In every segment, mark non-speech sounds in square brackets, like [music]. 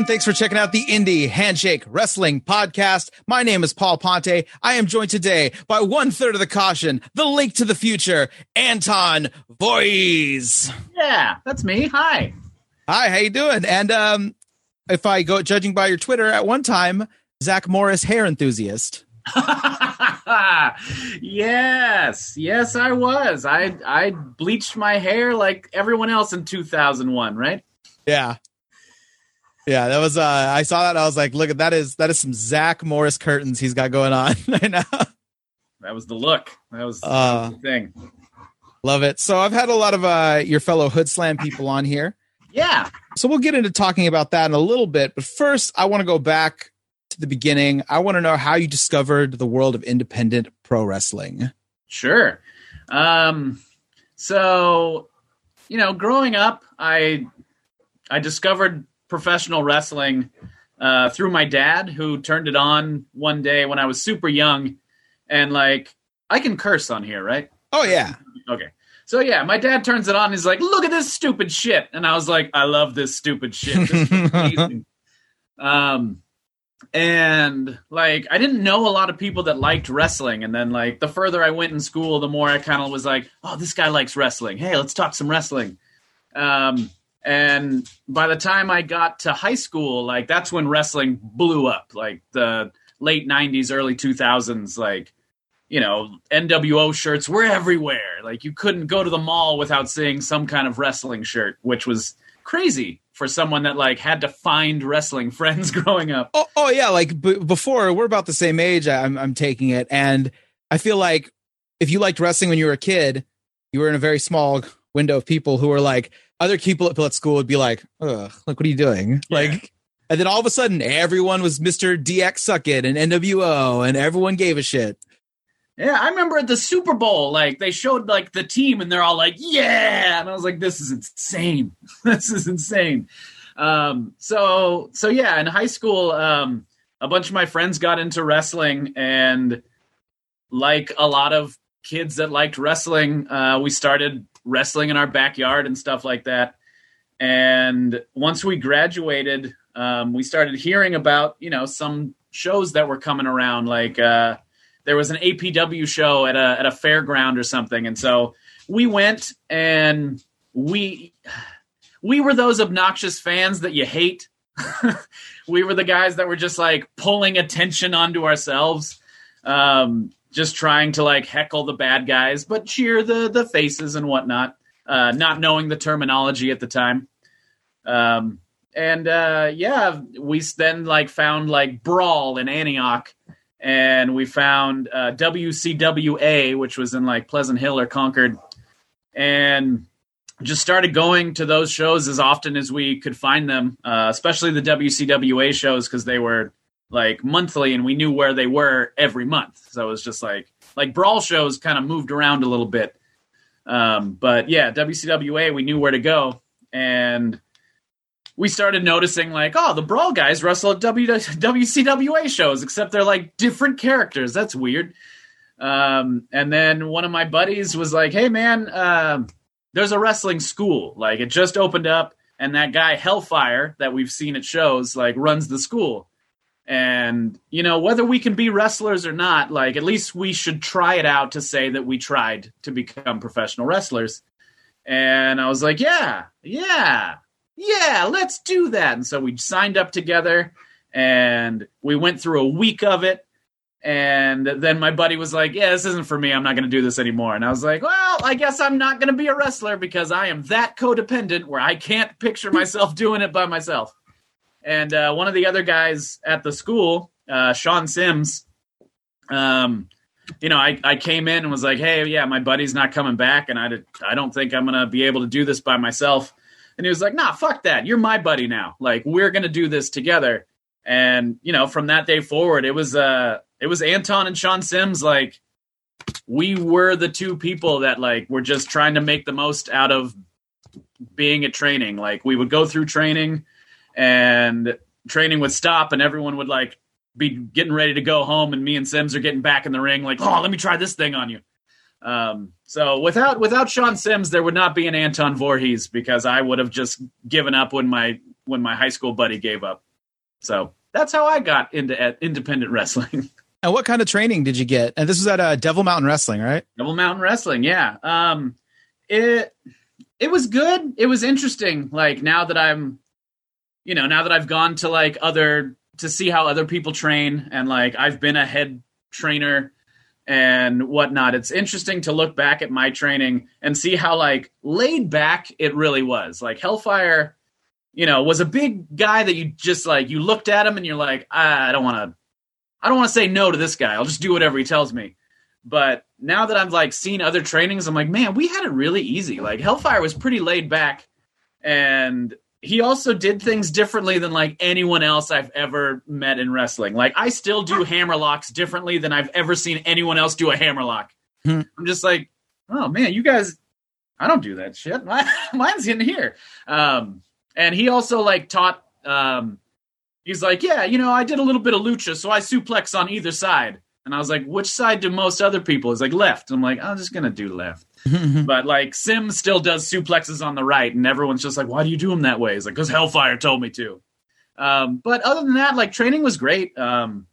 everyone. Thanks for checking out the Indie Handshake Wrestling Podcast. My name is Paul Ponte. I am joined today by one third of the caution, the link to the future, Anton Voorhees. Yeah, that's me. Hi. Hi, how you doing? And um, if I go judging by your Twitter, at one time, Zach Morris hair enthusiast. [laughs] yes, yes, I was. I I bleached my hair like everyone else in 2001, right? Yeah. Yeah, that was uh I saw that I was like, look at that is that is some Zach Morris curtains he's got going on [laughs] right now. That was the look. That was, uh, that was the thing. Love it. So I've had a lot of uh your fellow Hood Slam people on here. Yeah. So we'll get into talking about that in a little bit, but first I want to go back to the beginning. I want to know how you discovered the world of independent pro wrestling. Sure. Um so you know, growing up, I I discovered professional wrestling uh, through my dad, who turned it on one day when I was super young, and like I can curse on here, right? Oh yeah. Okay. So yeah, my dad turns it on. He's like, "Look at this stupid shit," and I was like, "I love this stupid shit." This [laughs] um, and like I didn't know a lot of people that liked wrestling, and then like the further I went in school, the more I kind of was like, "Oh, this guy likes wrestling. Hey, let's talk some wrestling." Um, and by the time I got to high school, like that's when wrestling blew up, like the late 90s, early 2000s. Like, you know, NWO shirts were everywhere. Like, you couldn't go to the mall without seeing some kind of wrestling shirt, which was crazy for someone that like had to find wrestling [laughs] friends growing up. Oh, oh yeah, like b- before we're about the same age. I'm I'm taking it, and I feel like if you liked wrestling when you were a kid, you were in a very small window of people who were like, other people at school would be like, "Ugh, like what are you doing?" Yeah. Like, and then all of a sudden, everyone was Mister DX Suckett and NWO, and everyone gave a shit. Yeah, I remember at the Super Bowl, like they showed like the team, and they're all like, "Yeah," and I was like, "This is insane! [laughs] this is insane." Um, so, so yeah, in high school, um, a bunch of my friends got into wrestling, and like a lot of kids that liked wrestling, uh, we started wrestling in our backyard and stuff like that. And once we graduated, um, we started hearing about you know some shows that were coming around. Like uh, there was an APW show at a at a fairground or something, and so we went and we we were those obnoxious fans that you hate. [laughs] we were the guys that were just like pulling attention onto ourselves. Um, just trying to like heckle the bad guys, but cheer the the faces and whatnot. Uh, not knowing the terminology at the time. Um, and uh, yeah, we then like found like Brawl in Antioch, and we found uh, WCWA, which was in like Pleasant Hill or Concord, and just started going to those shows as often as we could find them, uh, especially the WCWA shows because they were like monthly and we knew where they were every month. So it was just like like brawl shows kind of moved around a little bit. Um, but yeah, WCWA we knew where to go and we started noticing like, oh, the brawl guys wrestle at w- [laughs] WCWA shows, except they're like different characters. That's weird. Um, and then one of my buddies was like, hey man, uh, there's a wrestling school. Like it just opened up, and that guy Hellfire that we've seen at shows like runs the school. And, you know, whether we can be wrestlers or not, like, at least we should try it out to say that we tried to become professional wrestlers. And I was like, yeah, yeah, yeah, let's do that. And so we signed up together and we went through a week of it. And then my buddy was like, yeah, this isn't for me. I'm not going to do this anymore. And I was like, well, I guess I'm not going to be a wrestler because I am that codependent where I can't picture myself [laughs] doing it by myself. And uh, one of the other guys at the school, uh, Sean Sims, um, you know, I, I came in and was like, hey, yeah, my buddy's not coming back, and I, did, I don't think I'm going to be able to do this by myself. And he was like, nah, fuck that. You're my buddy now. Like, we're going to do this together. And, you know, from that day forward, it was, uh, it was Anton and Sean Sims. Like, we were the two people that, like, were just trying to make the most out of being at training. Like, we would go through training and training would stop and everyone would like be getting ready to go home and me and Sims are getting back in the ring like, "Oh, let me try this thing on you." Um, so without without Sean Sims, there would not be an Anton Voorhees because I would have just given up when my when my high school buddy gave up. So that's how I got into independent wrestling. [laughs] And what kind of training did you get? And this was at uh, Devil Mountain Wrestling, right? Devil Mountain Wrestling, yeah. Um, it it was good. It was interesting. Like now that I'm, you know, now that I've gone to like other to see how other people train, and like I've been a head trainer and whatnot. It's interesting to look back at my training and see how like laid back it really was. Like Hellfire, you know, was a big guy that you just like you looked at him and you're like, ah, I don't want to I don't want to say no to this guy. I'll just do whatever he tells me. But now that I've like seen other trainings, I'm like, man, we had it really easy. Like Hellfire was pretty laid back, and he also did things differently than like anyone else I've ever met in wrestling. Like I still do hammer locks differently than I've ever seen anyone else do a hammer lock. Hmm. I'm just like, oh man, you guys, I don't do that shit. [laughs] mine's in here. Um, and he also like taught um, he's like, yeah, you know, I did a little bit of lucha, so I suplex on either side. And I was like, which side do most other people? He's like, left. I'm like, I'm just gonna do left. But like Sim still does suplexes on the right, and everyone's just like, why do you do them that way? He's like, because Hellfire told me to. Um, but other than that, like training was great. Um,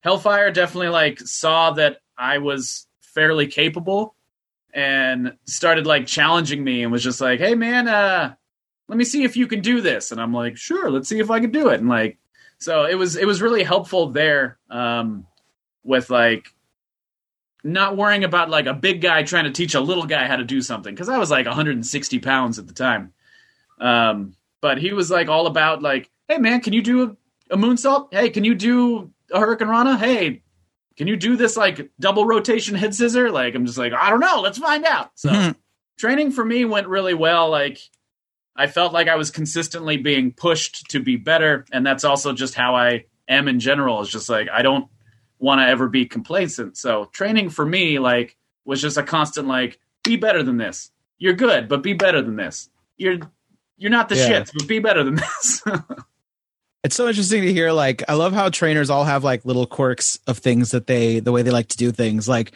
Hellfire definitely like saw that I was fairly capable and started like challenging me and was just like, hey man, uh, let me see if you can do this and i'm like sure let's see if i can do it and like so it was it was really helpful there um with like not worrying about like a big guy trying to teach a little guy how to do something because i was like 160 pounds at the time. Um but he was like all about like hey man can you do a, a moonsault? Hey can you do a hurricane rana? Hey can you do this like double rotation head scissor? Like i'm just like i don't know let's find out. So Mhm. [laughs] training for me went really well like I felt like I was consistently being pushed to be better, and that's also just how I am in general. Is just like I don't want to ever be complacent. So training for me, like, was just a constant like, be better than this. You're good, but be better than this. You're you're not the Yeah. shits, but be better than this. [laughs] It's so interesting to hear. Like, I love how trainers all have like little quirks of things that they, the way they like to do things. Like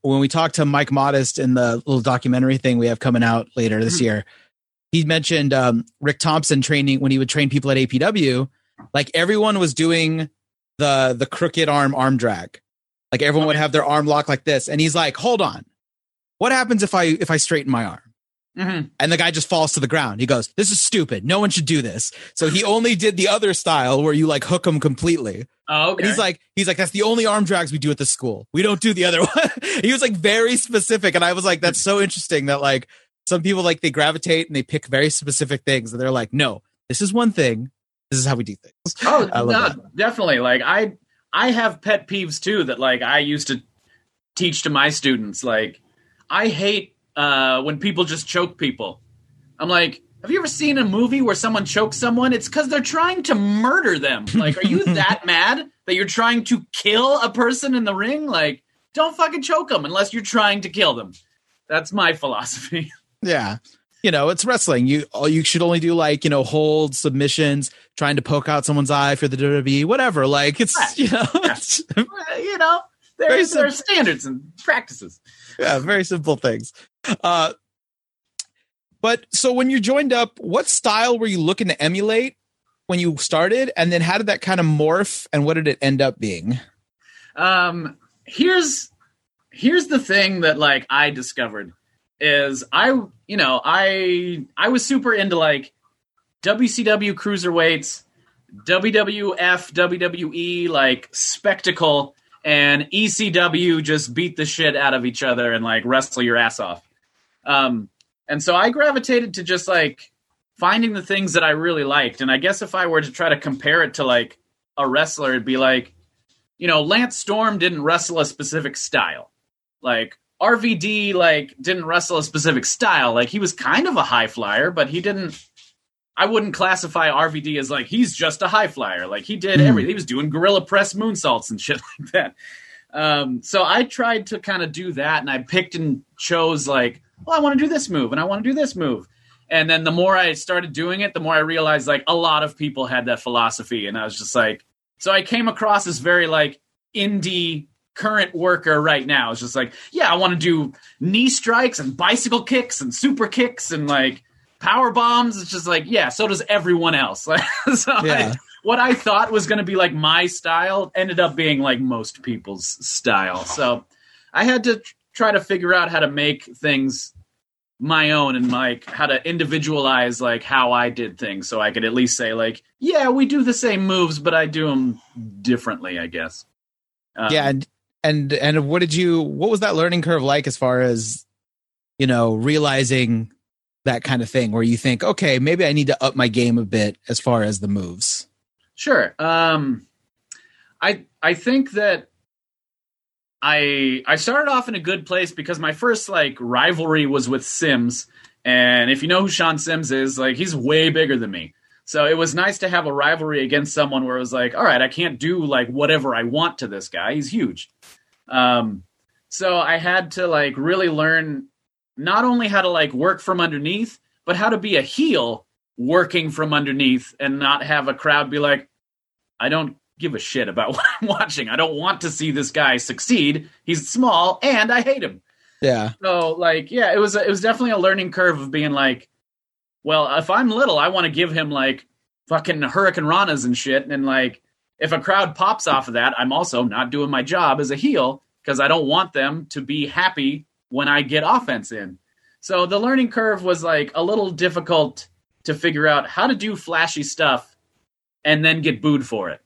when we talked to Mike Modest in the little documentary thing we have coming out later this Mhm. year, he mentioned um, Rick Thompson training when he would train people at APW. Like everyone was doing the the crooked arm arm drag. Like everyone would have their arm locked like this, and he's like, "Hold on, what happens if I if I straighten my arm?" Mhm. And the guy just falls to the ground. He goes, "This is stupid. No one should do this." So he [laughs] only did the other style where you like hook him completely. Oh, okay. And he's like, he's like, that's the only arm drags we do at the school. We don't do the other [laughs] one. he was like very specific, and I was like, that's so interesting that like some people like they gravitate and they pick very specific things, and they're like, no, this is one thing. This is how we do things. Oh, I love no, definitely. Like I, I have pet peeves too that like I used to teach to my students. Like I hate uh, when people just choke people. I'm like, have you ever seen a movie where someone chokes someone? It's because they're trying to murder them. Like, are you [laughs] that mad that you're trying to kill a person in the ring? Like, don't fucking choke them unless you're trying to kill them. That's my philosophy. [laughs] Yeah. You know, it's wrestling. You all you should only do like, you know, hold submissions, trying to poke out someone's eye for the WWE, whatever. Like it's Right. [laughs] you know, Yeah. it's, [laughs] you know, there, Very there are standards and practices. yeah, very simple things. Uh but so when you joined up, what style were you looking to emulate when you started? And then how did that kind of morph and what did it end up being? um here's here's the thing that like i discovered is i you know i i was super into like wcw cruiserweights wwf wwe like spectacle and ecw just beat the shit out of each other and like wrestle your ass off um and so i gravitated to just like finding the things that i really liked and i guess if i were to try to compare it to like a wrestler it'd be like you know, Lance Storm didn't wrestle a specific style. Like RVD like didn't wrestle a specific style. Like he was kind of a high flyer, but he didn't I wouldn't classify RVD as like he's just a high flyer. Like he did Hmm. everything. He was doing gorilla press moonsaults and [laughs] shit like that. Um, so I tried to kind of do that, and I picked and chose like, well, I want to do this move, and I want to do this move. And then the more I started doing it, the more I realized like a lot of people had that philosophy, and I was just like, so I came across as very like indie current worker right now. is just like, yeah, I want to do knee strikes and bicycle kicks and super kicks and like power bombs. It's just like, yeah, so does everyone else. [laughs] so Yeah. What I thought was going to be like my style ended up being like most people's style. So I had to try to figure out how to make things my own and like how to individualize like how I did things so I could at least say like, yeah, we do the same moves, but I do them differently, I guess. Um, yeah and and and what did you what was that learning curve like as far as you know realizing that kind of thing where you think okay maybe i need to up my game a bit as far as the moves Sure. Um, I I think that I I started off in a good place because my first like rivalry was with Sims, and if you know who Sean Sims is, like he's way bigger than me. So it was nice to have a rivalry against someone where it was like, all right, I can't do like whatever I want to this guy. He's huge. Um, so I had to like really learn not only how to like work from underneath, but how to be a heel working from underneath and not have a crowd be like, I don't give a shit about [laughs] what I'm watching. I don't want to see this guy succeed. He's small and I hate him. yeah So like, yeah, it was it was definitely a learning curve of being like, well, if I'm little, I want to give him like fucking hurricane ranas and shit, and like if a crowd pops off of that, I'm also not doing my job as a heel because I don't want them to be happy when I get offense in. So the learning curve was like a little difficult to figure out how to do flashy stuff and then get booed for it.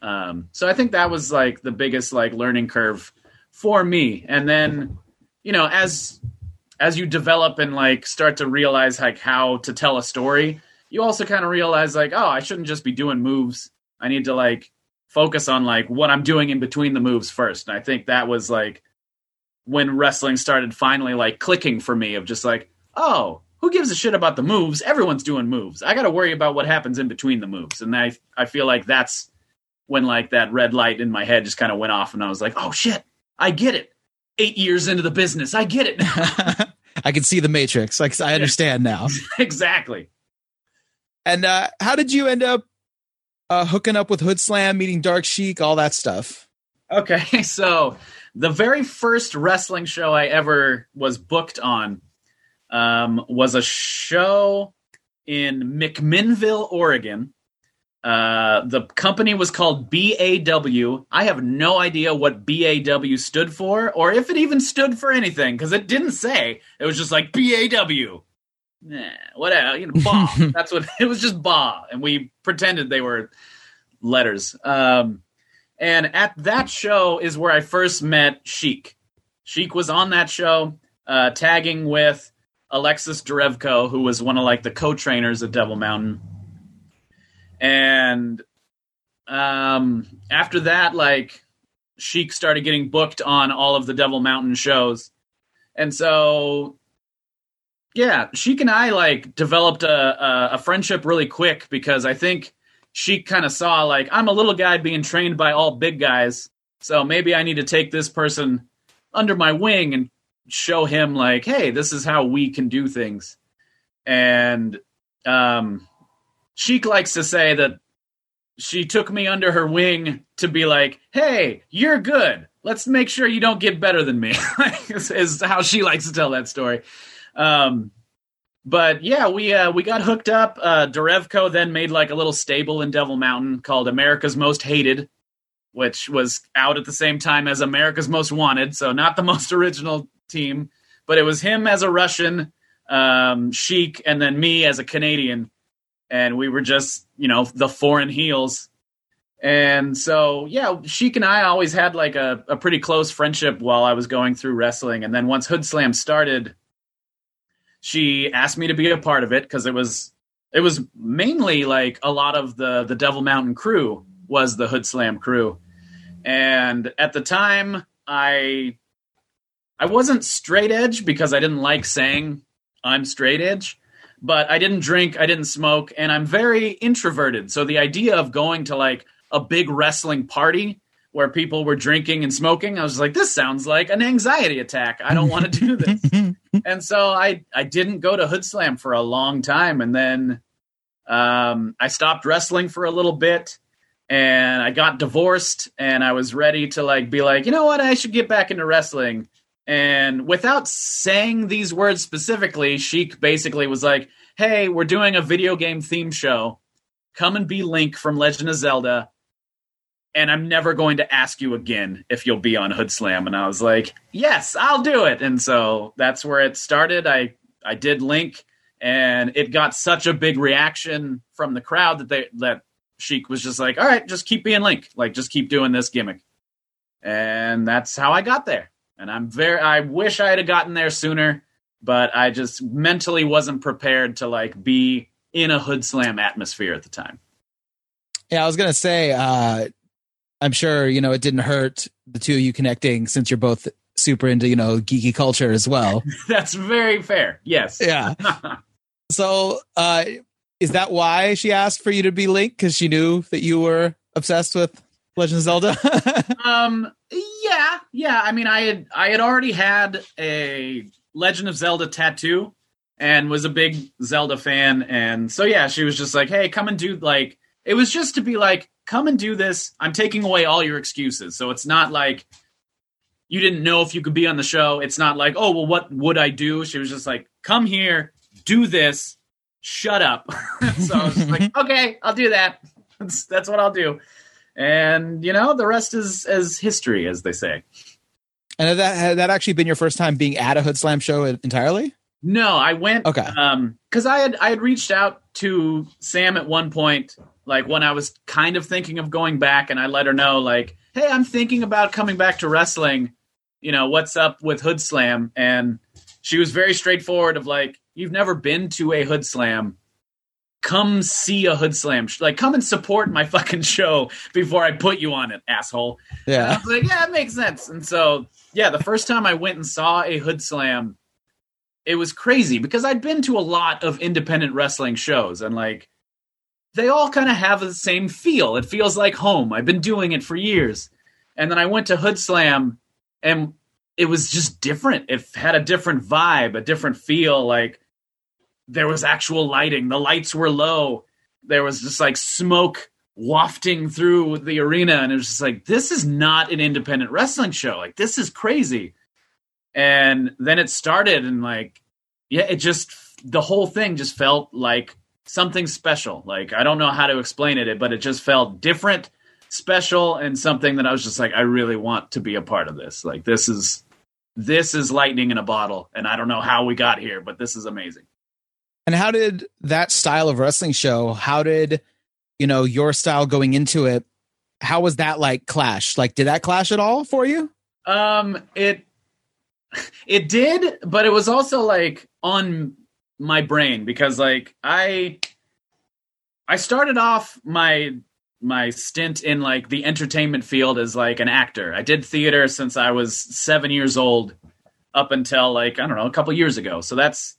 Um, so I think that was like the biggest like learning curve for me. And then, you know, as as you develop and like start to realize like how to tell a story, you also kind of realize like, oh, I shouldn't just be doing moves. I need to like focus on like what I'm doing in between the moves first. And I think that was like when wrestling started finally like clicking for me of just like, oh, who gives a shit about the moves? Everyone's doing moves. I got to worry about what happens in between the moves. And I I feel like that's when like that red light in my head just kind of went off and I was like, "Oh shit, I get it." 8 years into the business, I get it. [laughs] i can see the matrix like i understand now [laughs] exactly. and uh how did you end up uh hooking up with hood slam meeting dark Sheik all that stuff Okay, [laughs] so the very first wrestling show I ever was booked on um, was a show in McMinnville, Oregon. Uh, the company was called BAW. I have no idea what BAW stood for, or if it even stood for anything, because it didn't say. It was just like BAW. Nah, whatever. You know, BA. [laughs] That's what it was. Just BA, and we pretended they were letters. Um, and at that show is where I first met Sheik. Sheik was on that show, uh, tagging with Alexis Derevko, who was one of like the co-trainers at Devil Mountain. And um, after that, like Sheik started getting booked on all of the Devil Mountain shows, and so yeah, Sheik and I like developed a, a, a friendship really quick because I think Sheik kind of saw like I'm a little guy being trained by all big guys, so maybe I need to take this person under my wing and show him like, hey, this is how we can do things. And um, Sheik likes to say that she took me under her wing to be like, hey, you're good. Let's make sure you don't get better than me. [laughs] is, how she likes to tell that story. Um, but yeah, we uh, we got hooked up. Uh, Derevko then made like a little stable in Devil Mountain called America's Most Hated, which was out at the same time as America's Most Wanted. So not the [laughs] most original team, but it was him as a Russian, um, Sheik, and then me as a Canadian, and we were just you know the foreign heels. And so yeah, Sheik and I always had like a, a pretty close friendship while I was going through wrestling, and then once Hood Slam started she asked me to be a part of it because it was it was mainly like a lot of the the Devil Mountain crew was the Hood Slam crew, and at the time I I wasn't straight edge because I didn't like saying I'm straight edge, but I didn't drink, I didn't smoke, and I'm very introverted. So the idea of going to like a big wrestling party where people were drinking and smoking, I was like, this sounds like an anxiety attack. I don't want to do this. [laughs] and so I I didn't go to Hood Slam for a long time, and then um, I stopped wrestling for a little bit, and I got divorced, and I was ready to like be like, you know what, I should get back into wrestling. And without saying these words specifically, Sheik basically was like, "Hey, we're doing a video game theme show. Come and be Link from Legend of Zelda." And I'm never going to ask you again if you'll be on Hood Slam. And I was like, "Yes, I'll do it." And so that's where it started. I I did Link, and it got such a big reaction from the crowd that they that Sheik was just like, "All right, just keep being Link. Like, just keep doing this gimmick." And that's how I got there. And I'm very I wish I had gotten there sooner, but I just mentally wasn't prepared to like be in a hood slam atmosphere at the time. Yeah, I was gonna say, uh, I'm sure you know it didn't hurt the two of you connecting since you're both super into you know geeky culture as well. [laughs] That's very fair. Yes. Yeah. [laughs] so, uh, is that why she asked for you to be Link because she knew that you were obsessed with Legend of Zelda? [laughs] um. Yeah. Yeah. I mean, I had I had already had a Legend of Zelda tattoo and was a big Zelda fan, and so yeah, she was just like, "Hey, come and do like." It was just to be like, "Come and do this." I'm taking away all your excuses, so it's not like you didn't know if you could be on the show. It's not like, "Oh, well, what would I do?" She was just like, "Come here, do this." Shut up. [laughs] so I was like, [laughs] okay, I'll do that. That's, that's what I'll do and you know the rest is as history as they say. And that had that actually been your first time being at a hood slam show entirely? No i went okay. um because i had i had reached out to sam at one point like when i was kind of thinking of going back and i let her know like hey i'm thinking about coming back to wrestling. You know what's up with hood slam? And she was very straightforward of like you've never been to a hood slam come see a hood slam like come and support my [laughs] fucking show before i put you on it asshole. Yeah. I was like yeah it makes sense. And so yeah the first time i went and saw a hood slam it was crazy because i'd been to a lot of independent wrestling shows and like they all kind of have the same feel. It feels like home. I've been doing it for years. And then i went to hood slam and it was just different. It had a different vibe a different feel. Like there was actual lighting. The lights were low. There was just like smoke wafting through the arena. And it was just like, this is not an independent wrestling show. Like, this is crazy. And then it started, and like, yeah, it just, the whole thing just felt like something special. Like, I don't know how to explain it, but it just felt different, special, and something that I was just like, I really want to be a part of this. Like, this is. This is lightning in a bottle, and I don't know how we got here, but this is amazing. And how did that style of wrestling show, how did, you know, your style going into it, how was that like clash? Like, did that clash at all for you? Um, it, it did, but it was also like on my brain because like I, I started off my, my stint in like the entertainment field as like an actor. I did theater since I was seven years old up until like, I don't know, a couple years ago. So that's,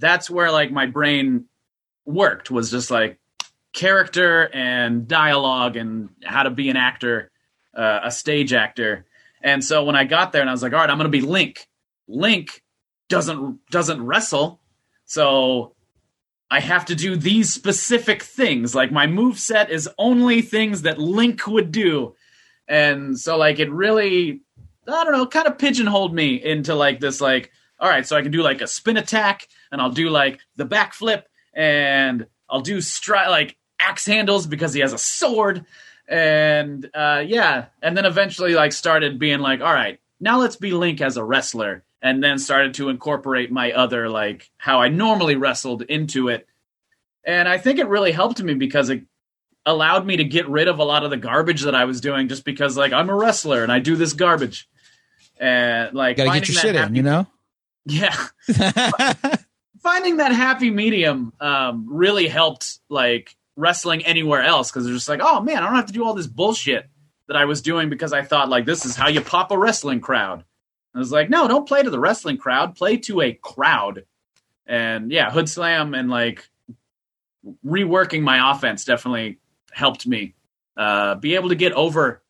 that's where like my brain worked was just like character and dialogue and how to be an actor, uh, a stage actor. And so when I got there and I was like, all right, I'm going to be Link. Link doesn't doesn't wrestle, so I have to do these specific things. Like my move set is only things that Link would do, and so like it really, I don't know, kind of pigeonholed me into like this like, all right, so I can do like a spin attack and I'll do like the backflip and I'll do stri- like axe handles because he has a sword and uh, yeah. And then eventually like started being like all right now let's be link as a wrestler and then started to incorporate my other like how i normally wrestled into it. And i think it really helped me because it allowed me to get rid of a lot of the garbage that i was doing just because like i'm a wrestler and i do this garbage. And like gotta get your shit happy- in you know? [laughs] Yeah [laughs] finding that happy medium um, really helped like wrestling anywhere else because they're just like, oh man, I don't have to do all this bullshit that I was doing because I thought like this is how you pop a wrestling crowd. I was like, no, don't play to the wrestling crowd, play to a crowd. And yeah, Hood Slam and like reworking my offense definitely helped me uh, be able to get over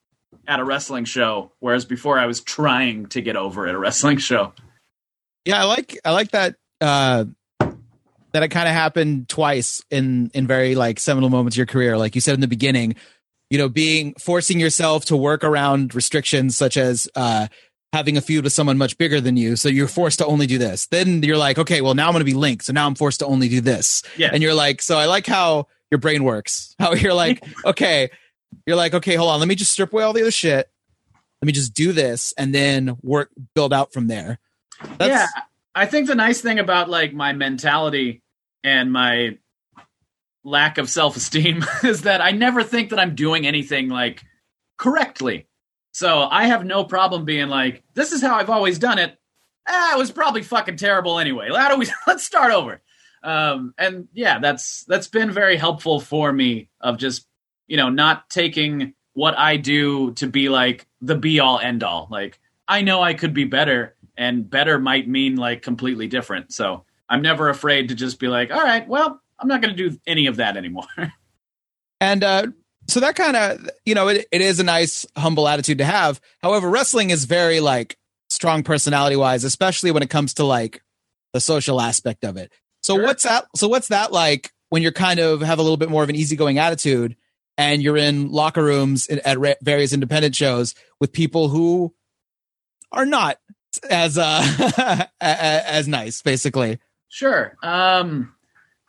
at a wrestling show, whereas before I was trying to get over at a wrestling show. Yeah, I like I like that uh that it kind of happened twice in in very like seminal moments of your career like you said in the beginning you know being forcing yourself to work around restrictions such as uh having a feud with someone much bigger than you. So you're forced to only do this. Then you're like, okay, well, now I'm going to be linked So now I'm forced to only do this. Yeah. And you're like, so I like how your brain works. [laughs] How you're like, [laughs] okay, you're like, okay, hold on. Let me just strip away all the other shit. Let me just do this and then work, build out from there. That's, yeah, I think the nice thing about like my mentality and my lack of self-esteem [laughs] is that I never think that I'm doing anything like correctly. So I have no problem being like, this is how I've always done it. Ah, it was probably fucking terrible anyway. [laughs] How do we let's start over? Um, and yeah, that's that's been very helpful for me of just you know not taking what I do to be like the be all end all. Like I know I could be better, and better might mean like completely different. So I'm never afraid to just be like, all right, well, I'm not going to do any of that anymore. [laughs] And uh, so that kind of, you know, it, it is a nice, humble attitude to have. However, wrestling is very like strong personality wise, especially when it comes to like the social aspect of it. So Sure. what's that? So what's that like when you're kind of have a little bit more of an easygoing attitude and you're in locker rooms at various independent shows with people who are not as uh [laughs] as nice, basically. Sure. Um,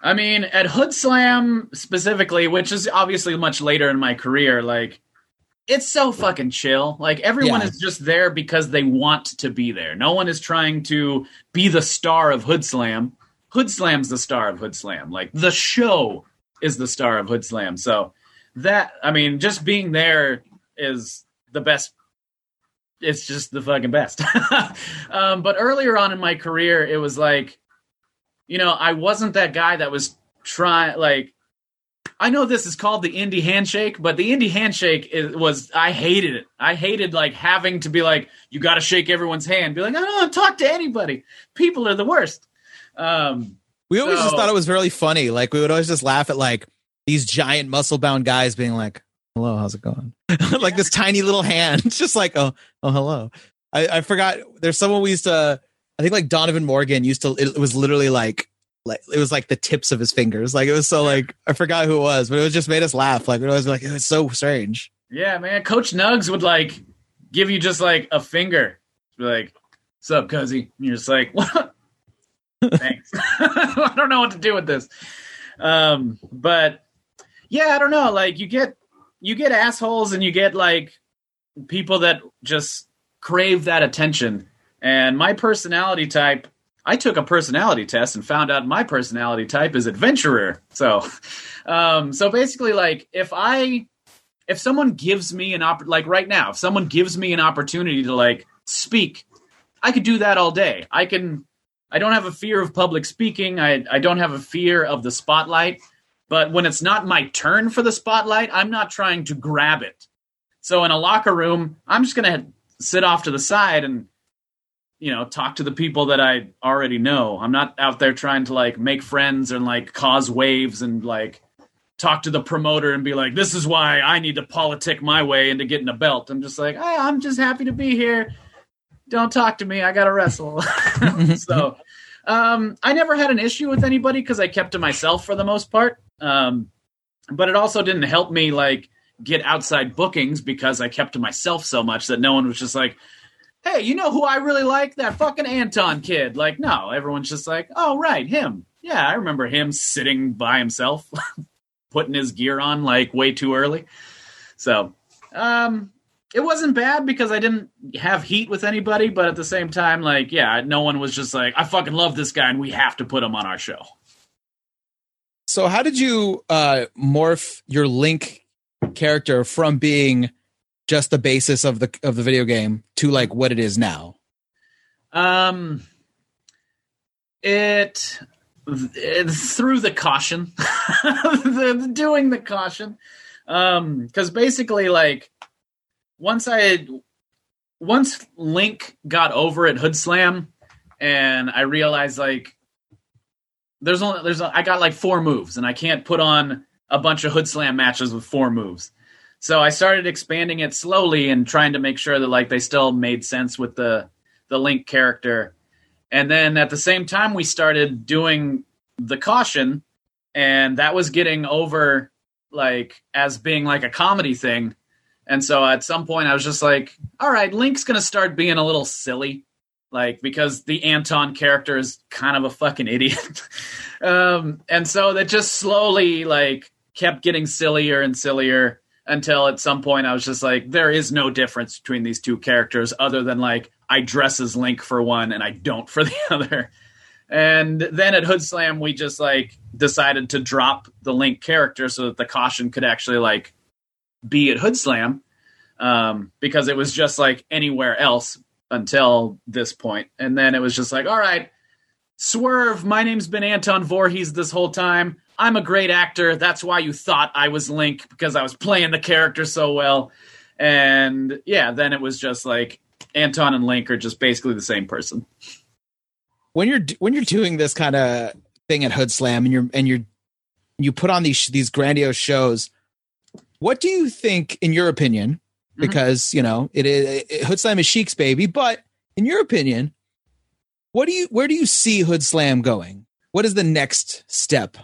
I mean, at Hood Slam specifically, which is obviously much later in my career, like it's so fucking chill. Like everyone Yeah. is just there because they want to be there. No one is trying to be the star of Hood Slam. Hood Slam's the star of Hood Slam. Like the show is the star of Hood Slam. So that I mean, just being there is the best it's just the fucking best. [laughs] um, but earlier on in my career, it was like, you know, I wasn't that guy that was trying. Like, I know this is called the indie handshake, but the indie handshake is, was I hated it. I hated like having to be like, you got to shake everyone's hand. Be like, I don't want to talk to anybody. People are the worst. Um, We always just thought it was really funny. Like we would always just laugh at like these giant muscle bound guys being like, "Hello, how's it going?" [laughs] like this tiny little hand, [laughs] just like, "Oh, oh, hello." I, I forgot. There's someone we used to. I think like Donovan Morgan used to. It, was literally like, like it was like the tips of his fingers. Like it was so like I forgot who it was, but it was just made us laugh. Like it was like it was so strange. Yeah, man. Coach Nugs would like give you just like a finger. Be like, "What's up, cuzzy?" And you're just like, [laughs] "What?" Thanks. I don't know what to do with this. Um, but yeah, I don't know. Like you get you get assholes and you get like people that just crave that attention. And my personality type, I took a personality test and found out my personality type is adventurer. So, [laughs] um, so basically, like if I if someone gives me an opp- like right now, if someone gives me an opportunity to like speak, I could do that all day. I can I don't have a fear of public speaking. I I don't have a fear of the spotlight. But when it's not my turn for the spotlight, I'm not trying to grab it. So in a locker room, I'm just going to sit off to the side and you know, talk to the people that I already know. I'm not out there trying to like make friends and like cause waves and like talk to the promoter and be like, this is why I need to politic my way into getting a belt. I'm just like, hey, I'm just happy to be here. Don't talk to me. I got to wrestle. [laughs] so um, I never had an issue with anybody because I kept to myself for the most part. Um, but it also didn't help me like get outside bookings because I kept to myself so much that no one was just like, hey, you know who I really like? That fucking Anton kid. Like, no, everyone's just like, oh, right, him. Yeah, I remember him sitting by himself, [laughs] putting his gear on like way too early. So, um, it wasn't bad because I didn't have heat with anybody, but at the same time, like, yeah, no one was just like, I fucking love this guy and we have to put him on our show. So how did you uh morph your Link character from being just the basis of the of the video game to like what it is now? Um, it, it through the caution, [laughs] the, doing the caution, um, because basically, like, once I, had, once Link got over at Hood Slam, and I realized like, there's only there's I got like four moves, and I can't put on a bunch of Hood Slam matches with four moves. So I started expanding it slowly and trying to make sure that like they still made sense with the the Link character. And then at the same time we started doing the caution and that was getting over like as being like a comedy thing. And so at some point, I was just like, all right, Link's going to start being a little silly. Like, because the Anton character is kind of a fucking idiot. [laughs] um, and so that just slowly, like, kept getting sillier and sillier until at some point I was just like, there is no difference between these two characters other than, like, I dress as Link for one and I don't for the [laughs] other. And then at Hood Slam, we just, like, decided to drop the Link character so that the caution could actually, like, be at Hood Slam um, because it was just like anywhere else until this point. And then it was just like, all right, swerve. My name's been Anton Voorhees this whole time. I'm a great actor. That's why you thought I was Link because I was playing the character so well. And yeah, then it was just like Anton and Link are just basically the same person. When you're when you're doing this kind of thing at Hood Slam and you're and you're you put on these these grandiose shows, what do you think, in your opinion. Because you know it is it, Hood Slam is Sheik's baby, but in your opinion, what do you where do you see Hood Slam going? What is the next step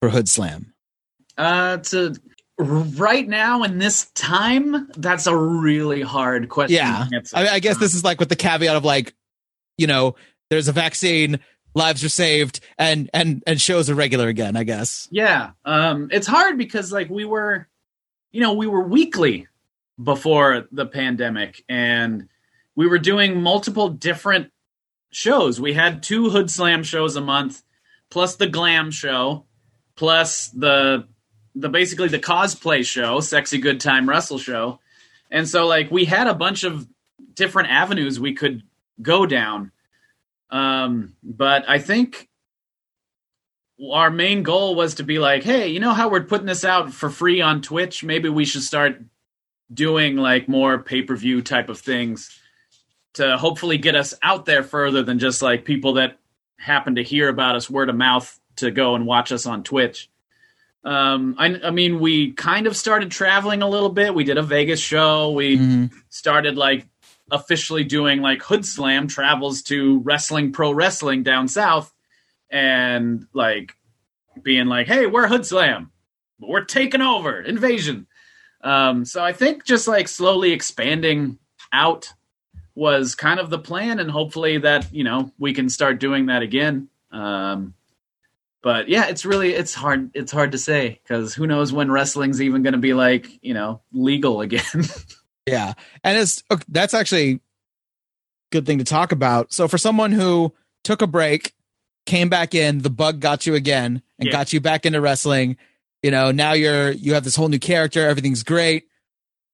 for Hood Slam? Uh, to right now in this time, that's a really hard question. Yeah, I, I guess this is like with the caveat of like, you know, there's a vaccine, lives are saved, and and and shows are regular again. I guess. Yeah, um, it's hard because like we were you know, we were weekly before the pandemic and we were doing multiple different shows. We had two Hood Slam shows a month, plus the glam show, plus the the basically the cosplay show, Sexy Good Time Wrestle show. And so like we had a bunch of different avenues we could go down. Um, but I think our main goal was to be like, hey, you know how we're putting this out for free on Twitch? Maybe we should start doing like more pay per view type of things to hopefully get us out there further than just like people that happen to hear about us word of mouth to go and watch us on Twitch. Um, I, I mean, we kind of started traveling a little bit. We did a Vegas show. We mm-hmm. started like officially doing like Hood Slam travels to wrestling pro wrestling down south and like being like, "Hey, we're Hood Slam, we're taking over, invasion." Um, so I think just like slowly expanding out was kind of the plan, and hopefully that you know we can start doing that again. Um, but yeah, it's really it's hard it's hard to say because who knows when wrestling's even going to be like you know legal [laughs] again. yeah, and it's that's actually good thing to talk about. So for someone who took a break came back in, the bug got you again and yeah. got you back into wrestling. You know, now you're you have this whole new character, everything's great.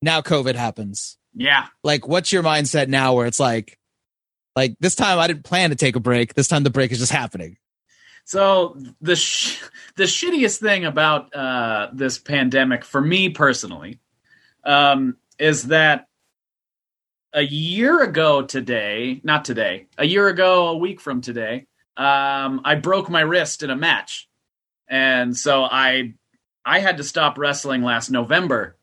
Now COVID happens. Yeah. Like what's your mindset now where it's like like this time I didn't plan to take a break. This time the break is just happening. So the sh- the shittiest thing about uh, this pandemic for me personally um, is that a year ago today, not today, a year ago, a week from today, um, I broke my wrist in a match, and so I I had to stop wrestling last November,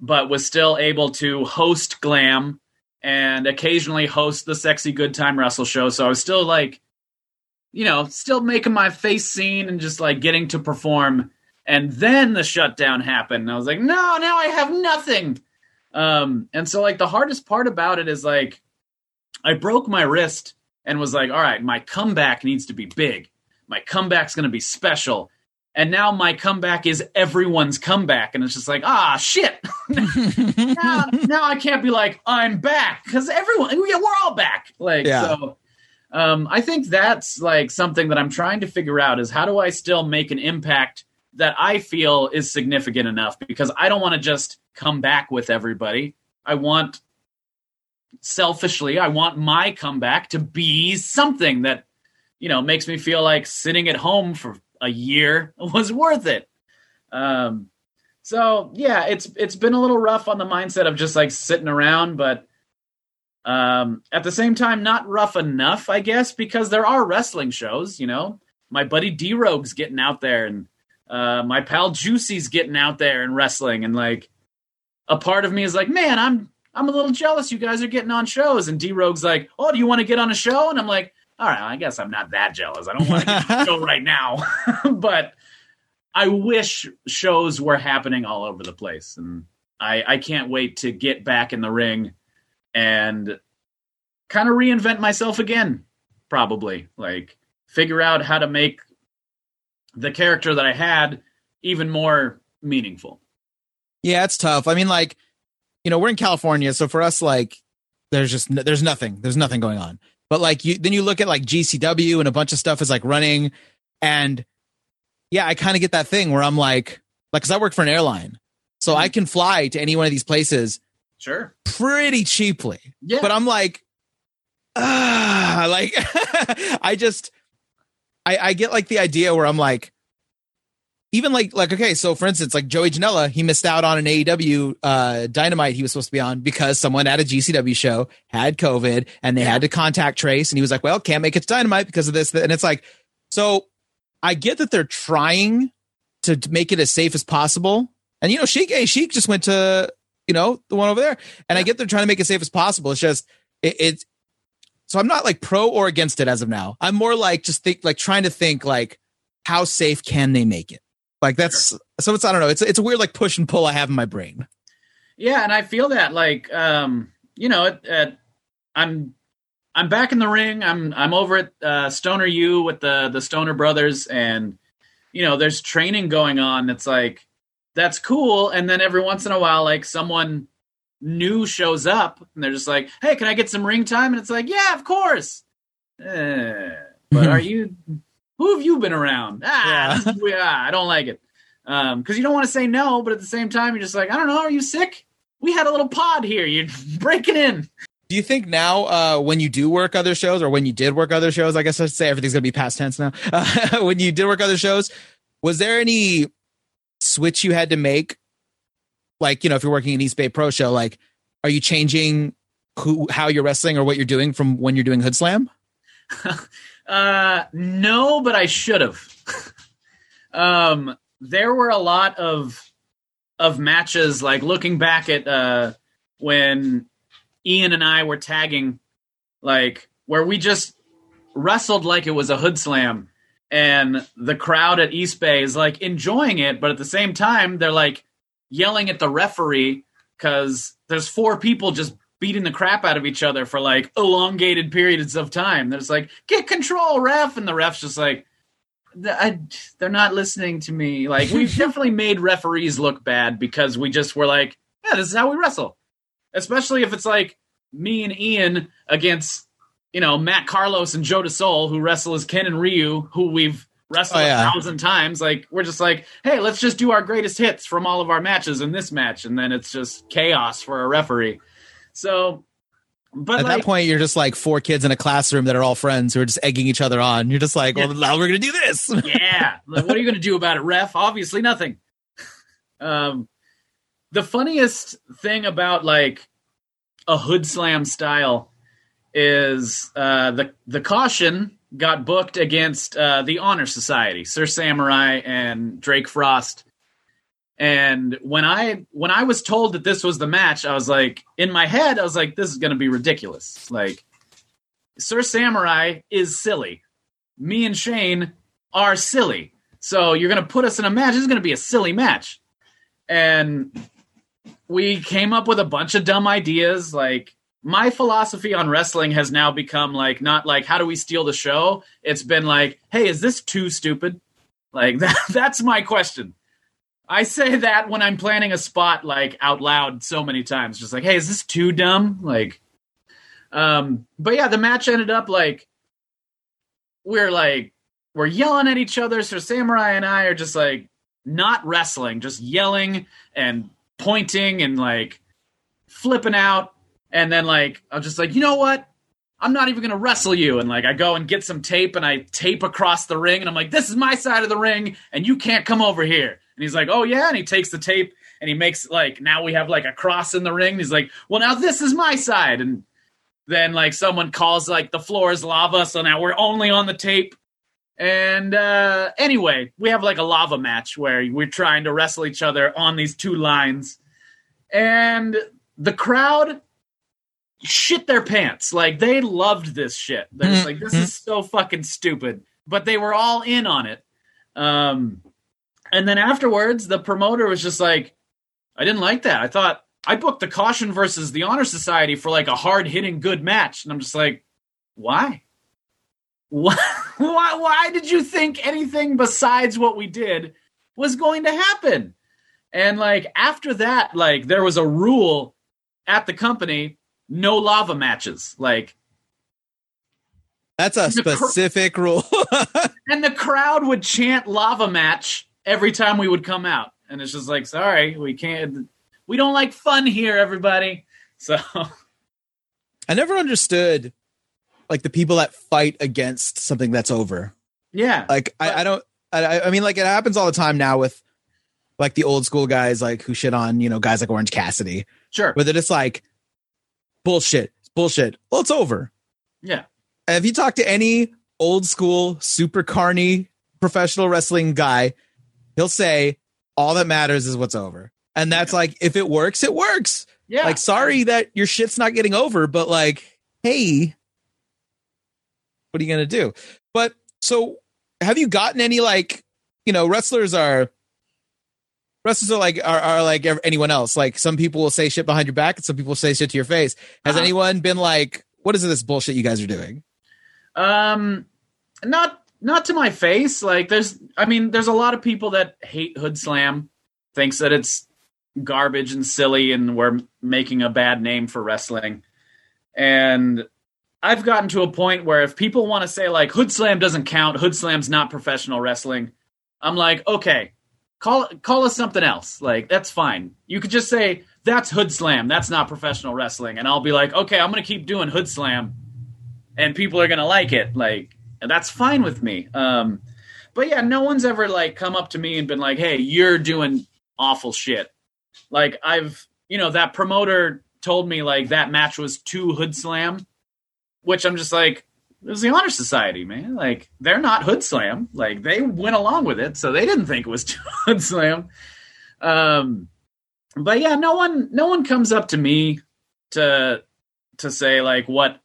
but was still able to host Glam and occasionally host the Sexy Good Time Wrestle show. So I was still like, you know, still making my face seen and just like getting to perform. And then the shutdown happened. And I was like, no, now I have nothing. Um, and so like the hardest part about it is like I broke my wrist and was like, all right, my comeback needs to be big. My comeback's going to be special. And now my comeback is everyone's comeback. And it's just like, ah, shit. [laughs] now, now, I can't be like, I'm back because everyone, yeah, we're all back. Like, yeah. so um, I think that's like something that I'm trying to figure out is how do I still make an impact that I feel is significant enough because I don't want to just come back with everybody. I want selfishly, I want my comeback to be something that, you know, makes me feel like sitting at home for a year [laughs] was worth it. Um, so yeah, it's it's been a little rough on the mindset of just like sitting around, but um, at the same time, not rough enough, I guess, because there are wrestling shows. You know, my buddy D Rogue's getting out there, and uh, my pal Juicy's getting out there and wrestling, and like a part of me is like, man, I'm I'm a little jealous you guys are getting on shows. And D Rogue's like, oh, do you want to get on a show? And I'm like, all right, I guess I'm not that jealous. I don't want to get on a show [laughs] right now. [laughs] but I wish shows were happening all over the place. And I I can't wait to get back in the ring and kind of reinvent myself again. Probably like figure out how to make the character that I had even more meaningful. Yeah, it's tough. I mean, like, you know, we're in California, so for us, like, there's just there's nothing, there's nothing going on. But like, you then you look at like GCW and a bunch of stuff is like running, and yeah, I kind of get that thing where I'm like, like, cause I work for an airline, so I can fly to any one of these places Sure. pretty cheaply. Yeah. But I'm like, [sighs] ah, like [laughs] I just, I, I get like the idea where I'm like, even like, like, okay, so for instance, like Joey Janela, he missed out on an AEW uh, Dynamite he was supposed to be on because someone at a GCW show had COVID and they Yeah. had to contact Trace, and he was like, well, can't make it to Dynamite because of this. And it's like, so I get that they're trying to make it as safe as possible. And you know, Sheik, hey, Sheik just went to you know the one over there, and I get they're trying to make it safe as possible. It's just it, it's so I'm not like pro or against it as of now. I'm more like just think like trying to think like how safe can they make it? Like that's so it's I don't know. It's it's a weird like push and pull I have in my brain. Yeah, and I feel that like um, you know, at, at, I'm I'm back in the ring. I'm I'm over at uh, Stoner U with the the Stoner brothers, and you know, there's training going on. It's like that's cool, and then every once in a while, like someone new shows up, and they're just like, "Hey, can I get some ring time?" And it's like, "Yeah, of course." Eh, but [laughs] are you? Who have you been around? Ah, Yeah. yeah, I don't like it. Um, because you don't want to say no, but at the same time, you're just like, I don't know. Are you sick? We had a little pod here. You're [laughs] breaking in. Do you think now, uh, when you do work other shows, or when you did work other shows, I guess I should say everything's gonna be past tense now. [laughs] Uh, when you did work other shows, was there any switch you had to make? Like, you know, if you're working an East Bay Pro show, like, are you changing who how you're wrestling or what you're doing from when you're doing Hood Slam? [laughs] Uh, no, but I should have. [laughs] um, there were a lot of of matches. Like looking back at uh, when Ian and I were tagging, like where we just wrestled like it was a hood slam, and the crowd at East Bay is like enjoying it, but at the same time they're like yelling at the referee because there's four people just beating the crap out of each other for like elongated periods of time. There's like, get control, ref, and the ref's just like, I, they're not listening to me. Like we've [laughs] definitely made referees look bad because we just were like, yeah, this is how we wrestle. Especially if it's like me and Ian against, you know, Matt Carlos and Joe DeSol, who wrestle as Ken and Ryu, who we've wrestled Oh, yeah. a thousand times. Like we're just like, hey, let's just do our greatest hits from all of our matches in this match, and then it's just chaos for a referee. So, but At like, that point, you're just like four kids in a classroom that are all friends who are just egging each other on. You're just like, well, now we're gonna do this. [laughs] yeah. Like, what are you going to do about it, ref? Obviously, nothing. [laughs] Um, the funniest thing about like a hood slam style is uh, the the caution got booked against uh, the Honor Society, Sir Samurai and Drake Frost. And when I when I was told that this was the match, I was like, in my head, I was like, this is going to be ridiculous. Like, Sir Samurai is silly. Me and Shane are silly. So you're going to put us in a match. This is going to be a silly match. And we came up with a bunch of dumb ideas. Like, my philosophy on wrestling has now become like, not like, how do we steal the show? It's been like, hey, is this too stupid? Like, [laughs] that, that's my question. I say that when I'm planning a spot like out loud so many times, just like, hey, is this too dumb? Like, um, but yeah, the match ended up like we're like we're yelling at each other. So Samurai and I are just like not wrestling, just yelling and pointing and like flipping out. And then like I'm just like, you know what? I'm not even gonna wrestle you. And like I go and get some tape and I tape across the ring and I'm like, this is my side of the ring and you can't come over here. And he's like, oh yeah, and he takes the tape and he makes like now we have like a cross in the ring. And he's like, well now this is my side. And then like someone calls like the floor is lava, so now we're only on the tape. And uh anyway, we have like a lava match where we're trying to wrestle each other on these two lines. And the crowd shit their pants. Like they loved this shit. They're just like, this is so fucking stupid. But they were all in on it. Um and then afterwards, the promoter was just like, I didn't like that. I thought I booked the caution versus the honor society for like a hard hitting good match, and I'm just like, why? [laughs] Why? Why? Why did you think anything besides what we did was going to happen? And like after that, like there was a rule at the company: no lava matches. Like That's a The cr- specific rule. [laughs] and the crowd would chant lava match every time we would come out and it's just like sorry we can't we don't like fun here everybody so [laughs] I never understood like the people that fight against something that's over. yeah Like I, I don't I, I mean like it happens all the time now with like the old school guys like who shit on, you know, guys like Orange Cassidy. sure Where they're just like bullshit, it's bullshit. Well, it's over. yeah Have you talked to any old school super carny professional wrestling guy, he'll say all that matters is what's over. And that's like if it works, it works. yeah Like sorry that your shit's not getting over, but like, hey, what are you gonna do? But so have you gotten any like, you know, wrestlers are wrestlers are like are, are like anyone else. Like some people will say shit behind your back and some people say shit to your face. Has Uh-huh. anyone been like, what is this bullshit you guys are doing? um not not to my face like there's i mean there's a lot of people that hate hood slam thinks that it's garbage and silly and we're making a bad name for wrestling and i've gotten to a point where if people want to say like hood slam doesn't count hood slam's not professional wrestling i'm like okay call call us something else. Like that's fine. You could just say that's hood slam. That's not professional wrestling. And i'll be like okay i'm gonna keep doing hood slam. And people are gonna like it. Like that's fine with me. Um but yeah no one's ever like come up to me and been like hey you're doing awful shit. Like i've you know that promoter told me like that match was too hood slam which i'm just like it was the honor society man. Like they're not hood slam. Like they went along with it so they didn't think it was [laughs] hood slam. Um but yeah no one no one comes up to me to to say like what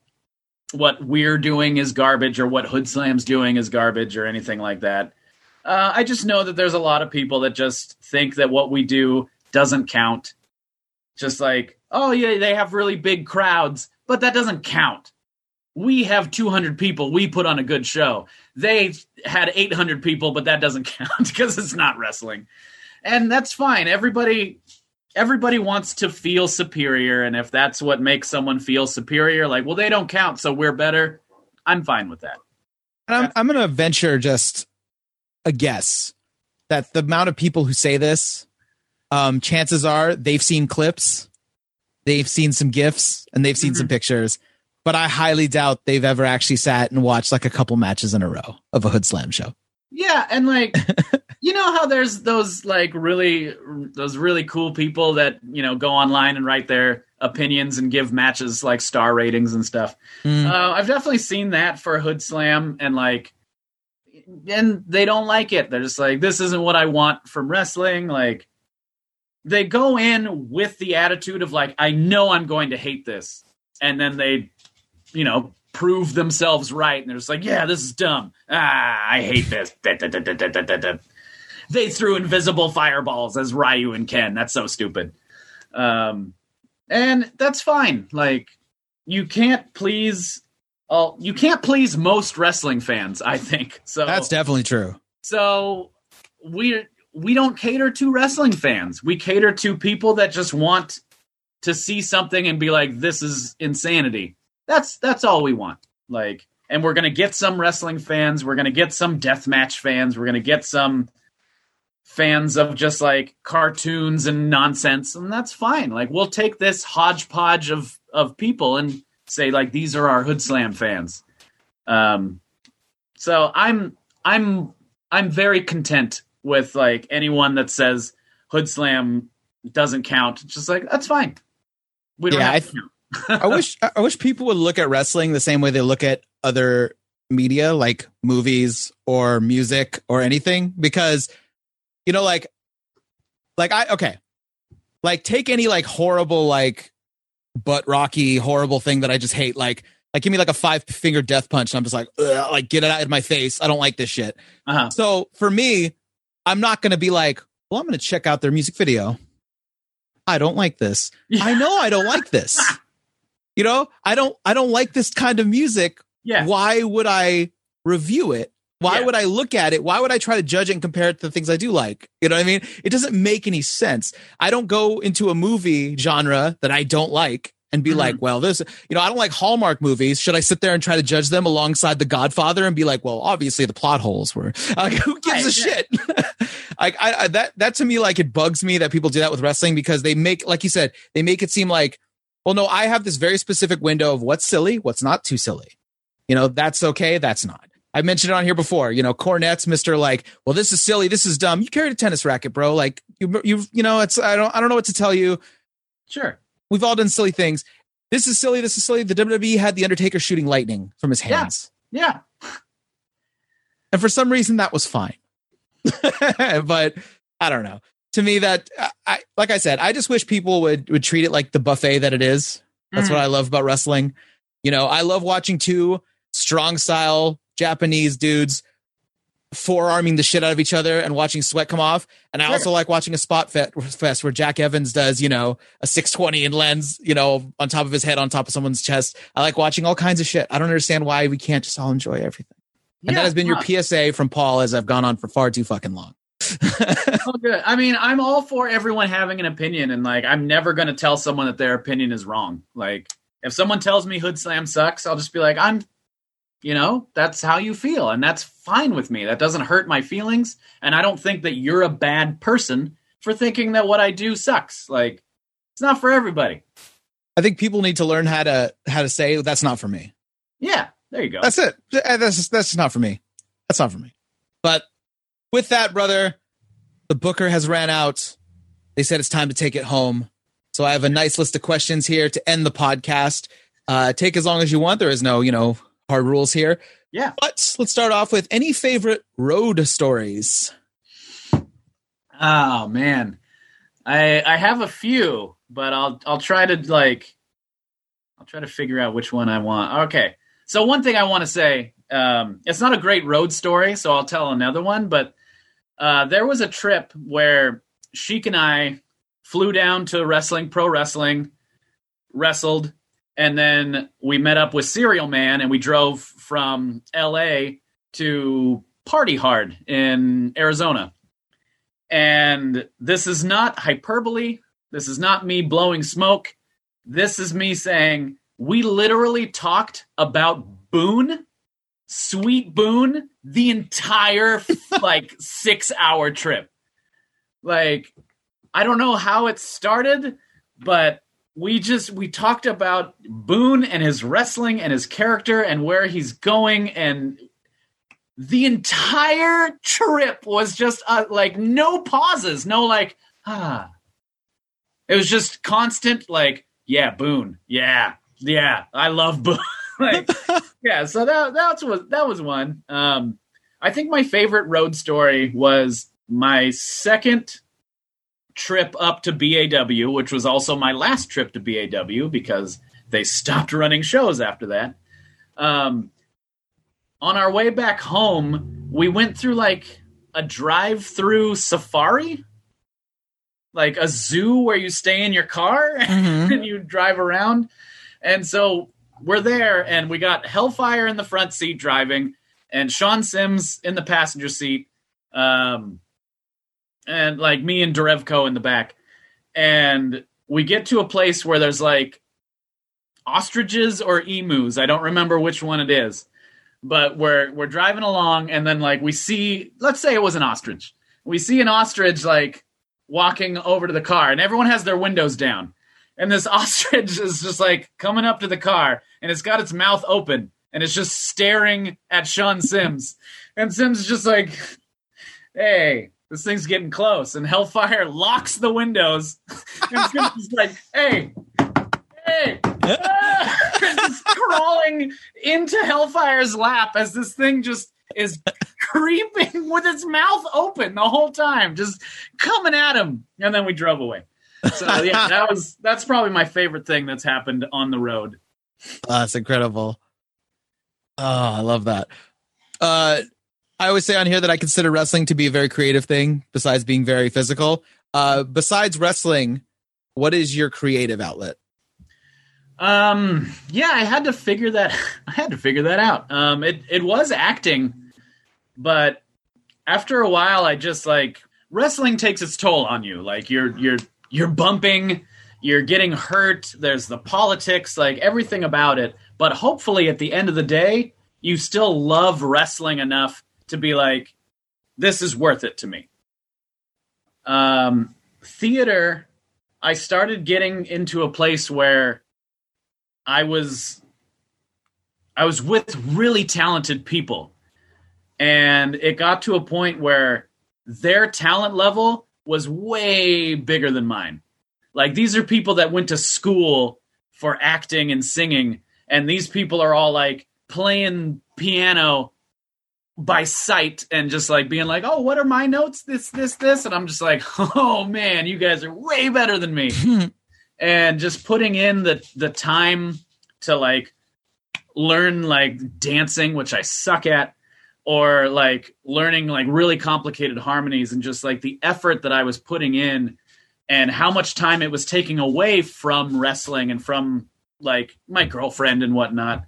what we're doing is garbage or what hood slam's doing is garbage or anything like that. Uh, i just know that there's a lot of people that just think that what we do doesn't count. Just like oh yeah they have really big crowds but that doesn't count we have 200 people we put on a good show. They had 800 people but that doesn't [laughs] count because it's not wrestling. And that's fine. Everybody everybody wants to feel superior and if that's what makes someone feel superior like well they don't count so we're better i'm fine with that. And I'm, I'm going to venture just a guess that the amount of people who say this, um, chances are they've seen clips, they've seen some gifs, and they've seen some pictures. But I highly doubt they've ever actually sat and watched like a couple matches in a row of a Hood Slam show. yeah and like [laughs] you know how there's those like really those really cool people that you know go online and write their opinions and give matches like star ratings and stuff Mm. Uh, I've definitely seen that for Hood Slam, and like, and they don't like it. They're just like, this isn't what I want from wrestling. Like, they go in with the attitude of like, I know I'm going to hate this, and then they, you know, prove themselves right, and they're just like, yeah, this is dumb. Ah, I hate this. Da, da, da. They threw invisible fireballs as Ryu and Ken. That's so stupid. Um, and that's fine. Like, you can't please all you can't please most wrestling fans i think so That's definitely true. so we we don't cater to wrestling fans we cater to people that just want to see something and be like this is insanity that's that's all we want. Like and we're gonna get some wrestling fans we're gonna get some deathmatch fans we're gonna get some fans of just like cartoons and nonsense and that's fine. Like we'll take this hodgepodge of of people and say like these are our hood slam fans. Um so i'm i'm i'm very content with like anyone that says hood slam doesn't count. Just like that's fine. We don't Yeah, have I- to count. I wish I wish people would look at wrestling the same way they look at other media like movies or music or anything because you know like like I okay like take any like horrible like butt rocky horrible thing that I just hate like like give me like a five finger death punch and I'm just like Ugh, like get it out of my face I don't like this shit uh-huh. so for me I'm not going to be like well I'm going to check out their music video I don't like this. I know I don't like this. [laughs] You know, I don't I don't like this kind of music. Yeah. Why would I review it? Why Yeah. would I look at it? Why would I try to judge it and compare it to the things I do like? You know what I mean? It doesn't make any sense. I don't go into a movie genre that I don't like and be Mhm. like, well, this, you know, I don't like Hallmark movies. Should I sit there and try to judge them alongside The Godfather and be like, well, obviously the plot holes were, [laughs] like, who gives a shit? [laughs] like, I, I, that, that to me, like, it bugs me that people do that with wrestling because they make, like you said, they make it seem like, well, no, I have this very specific window of what's silly, what's not too silly. You know, that's okay, that's not. I mentioned it on here before. You know, Cornette's Mister like, well, this is silly, this is dumb. You carried a tennis racket, bro. Like, you, you, you know, it's I don't, I don't know what to tell you. Sure. We've all done silly things. This is silly. This is silly. The WWE had the Undertaker shooting lightning from his Yeah. hands, Yeah. and for some reason that was fine. [laughs] but I don't know. To me, that I like I said, I just wish people would would treat it like the buffet that it is. That's Mhm. what I love about wrestling. You know, I love watching two strong style Japanese dudes forearming the shit out of each other and watching sweat come off. And I Sure. also like watching a spot fest where Jack Evans does, you know, a 620 and lands, you know, on top of his head, on top of someone's chest. I like watching all kinds of shit. I don't understand why we can't just all enjoy everything. And Yeah, that has been your. PSA from Paul as I've gone on for far too fucking long. Oh, good. I mean, I'm all for everyone having an opinion, and like, I'm never going to tell someone that their opinion is wrong. Like, if someone tells me Hood Slam sucks, I'll just be like, I'm, you know, that's how you feel, and that's fine with me. That doesn't hurt my feelings, and I don't think that you're a bad person for thinking that what I do sucks. Like, it's not for everybody. I think people need to learn how to how to say that's not for me. Yeah, there you go. That's it. Uh, That's that's not for me. That's not for me. But with that, brother, the booker has ran out. They said it's time to take it home. So I have a nice list of questions here to end the podcast. Uh, take as long as you want. There is no, you know, hard rules here. Yeah. But let's start off with any favorite road stories. Oh man, I I have a few, but I'll I'll try to like I'll try to figure out which one I want. Okay, so one thing I want to say, um, it's not a great road story, so I'll tell another one. But uh, there was a trip where Sheik and I flew down to wrestling, pro wrestling, wrestled, and then we met up with Cereal Man, and we drove from L.A. to Party Hard in Arizona. And this is not hyperbole. This is not me blowing smoke. This is me saying we literally talked about Boone, Sweet Boone, the entire [laughs] like six hour trip. Like, I don't know how it started, but we just we talked about Boone and his wrestling and his character and where he's going and the entire trip was just uh, like no pauses, no like ah. It was just constant like yeah, Boone, yeah, yeah, I love Boone. [laughs] [laughs] like [laughs] yeah, so that that's was that was one. Um, I think my favorite road story was my second trip up to BAW, which was also my last trip to BAW because they stopped running shows after that. Um, on our way back home, we went through like a drive-through safari, like a zoo where you stay in your car [laughs] and you drive around. And so we're there, and we got Hellfire in the front seat driving, and Sean Sims in the passenger seat, um, and like me and Derevko in the back. And we get to a place where there's like ostriches or emus. I don't remember which one it is but we're we're driving along and then like we see let's say it was an ostrich we see an ostrich like walking over to the car and everyone has their windows down and this [laughs] ostrich is just like coming up to the car and it's got its mouth open and it's just staring at Sean Sims [laughs] and Sims is just like hey this thing's getting close and Hellfire locks the windows [laughs] and Sims is like hey hey ah! just crawling into Hellfire's lap as this thing just is creeping with its mouth open the whole time, just coming at him. And then we drove away. So yeah, that was that's probably my favorite thing that's happened on the road. Oh, [laughs] that's incredible. Oh, I love that. Uh, I always say on here that I consider wrestling to be a very creative thing, besides being very physical. Uh, besides wrestling, what is your creative outlet? Um, yeah, I had to figure that. [laughs] I had to figure that out. Um, it it was acting, but after a while, I just like wrestling takes its toll on you. Like you're you're you're bumping, you're getting hurt. There's the politics, like everything about it. But hopefully, at the end of the day, you still love wrestling enough to be like, this is worth it to me. Um, theater, I started getting into a place where I was I was with really talented people. And it got to a point where their talent level was way bigger than mine. Like these are people that went to school for acting and singing and these people are all like playing piano by sight and just like being like, "Oh, what are my notes? This, this, this," and I'm just like, [laughs] "Oh man, you guys are way better than me." [laughs] and just putting in the the time to like learn like dancing, which I suck at, or like learning like really complicated harmonies, and just like the effort that I was putting in, and how much time it was taking away from wrestling and from like my girlfriend and whatnot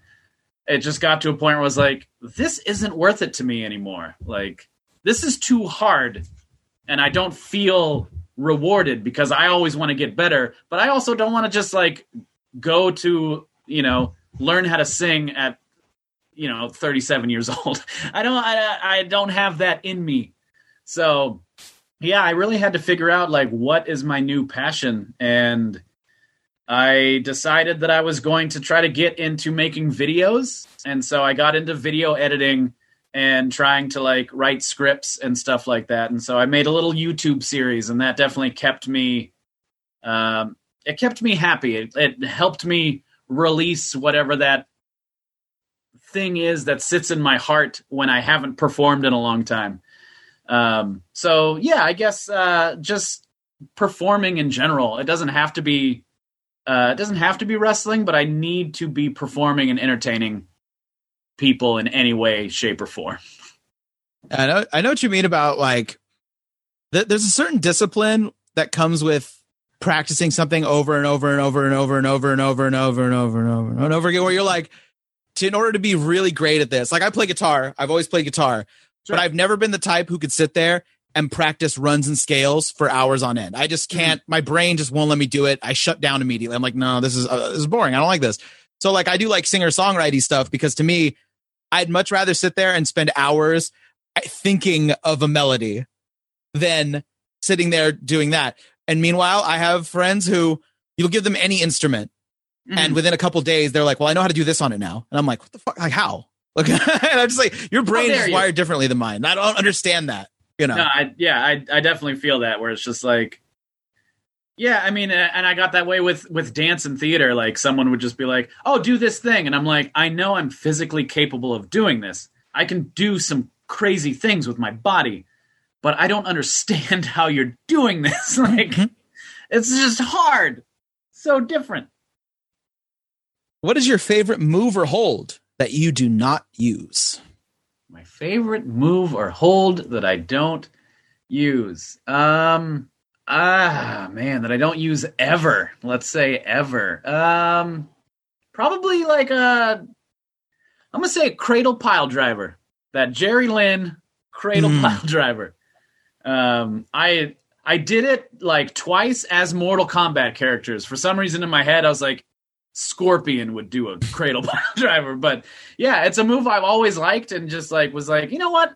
it just got to a point where I was like, this isn't worth it to me anymore. Like, this is too hard. And I don't feel rewarded because I always want to get better, but I also don't want to just like go to, you know, learn how to sing at, you know, 37 years [laughs] old. I don't, I, I don't have that in me. So, yeah, I really had to figure out like what is my new passion and I decided that I was going to try to get into making videos. And so I got into video editing and trying to like write scripts and stuff like that. And so I made a little YouTube series, and that definitely kept me. Um, it kept me happy. It, it helped me release whatever that thing is that sits in my heart when I haven't performed in a long time. Um, so yeah, I guess uh, just performing in general. It doesn't have to be uh, it doesn't have to be wrestling, but I need to be performing and entertaining people in any way, shape, or form. I know, I know what you mean about like, th- there's a certain discipline that comes with practicing something over and over and over and over and over and over and over and over and over and over again, where you're like, to, in order to be really great at this, like I play guitar, I've always played guitar, sure. but I've never been the type who could sit there and practice runs and scales for hours on end. I just mm-hmm. can't. Mm-hmm. My brain just won't let me do it. I shut down immediately. I'm like, no, this is uh, this is boring. I don't like this. So like, I do like singer songwriting stuff because to me, I'd much rather sit there and spend hours thinking of a melody than sitting there doing that. And meanwhile, I have friends who you'll give them any instrument, mm-hmm. and within a couple days, they're like, "Well, I know how to do this on it now." And I'm like, "What the fuck? Like how?" [laughs] Like, [laughs] and I'm just like, your brain is wired differently than mine. I don't understand that you know no, I, yeah I, I definitely feel that where it's just like yeah i mean and i got that way with with dance and theater like someone would just be like oh do this thing and i'm like i know i'm physically capable of doing this i can do some crazy things with my body but i don't [laughs] understand how you're doing this like mm-hmm. it's just hard so different what is your favorite move or hold that you do not use my favorite move or hold that I don't use. Um ah man, that I don't use ever. Let's say ever. Um probably like a I'm gonna say a cradle pile driver. That Jerry Lynn cradle mm. pile [laughs] driver. Um I I did it like twice as Mortal Kombat characters. For some reason in my head, I was like, Scorpion would do a cradle [laughs] driver. But yeah, it's a move I've always liked and just like was like, you know what?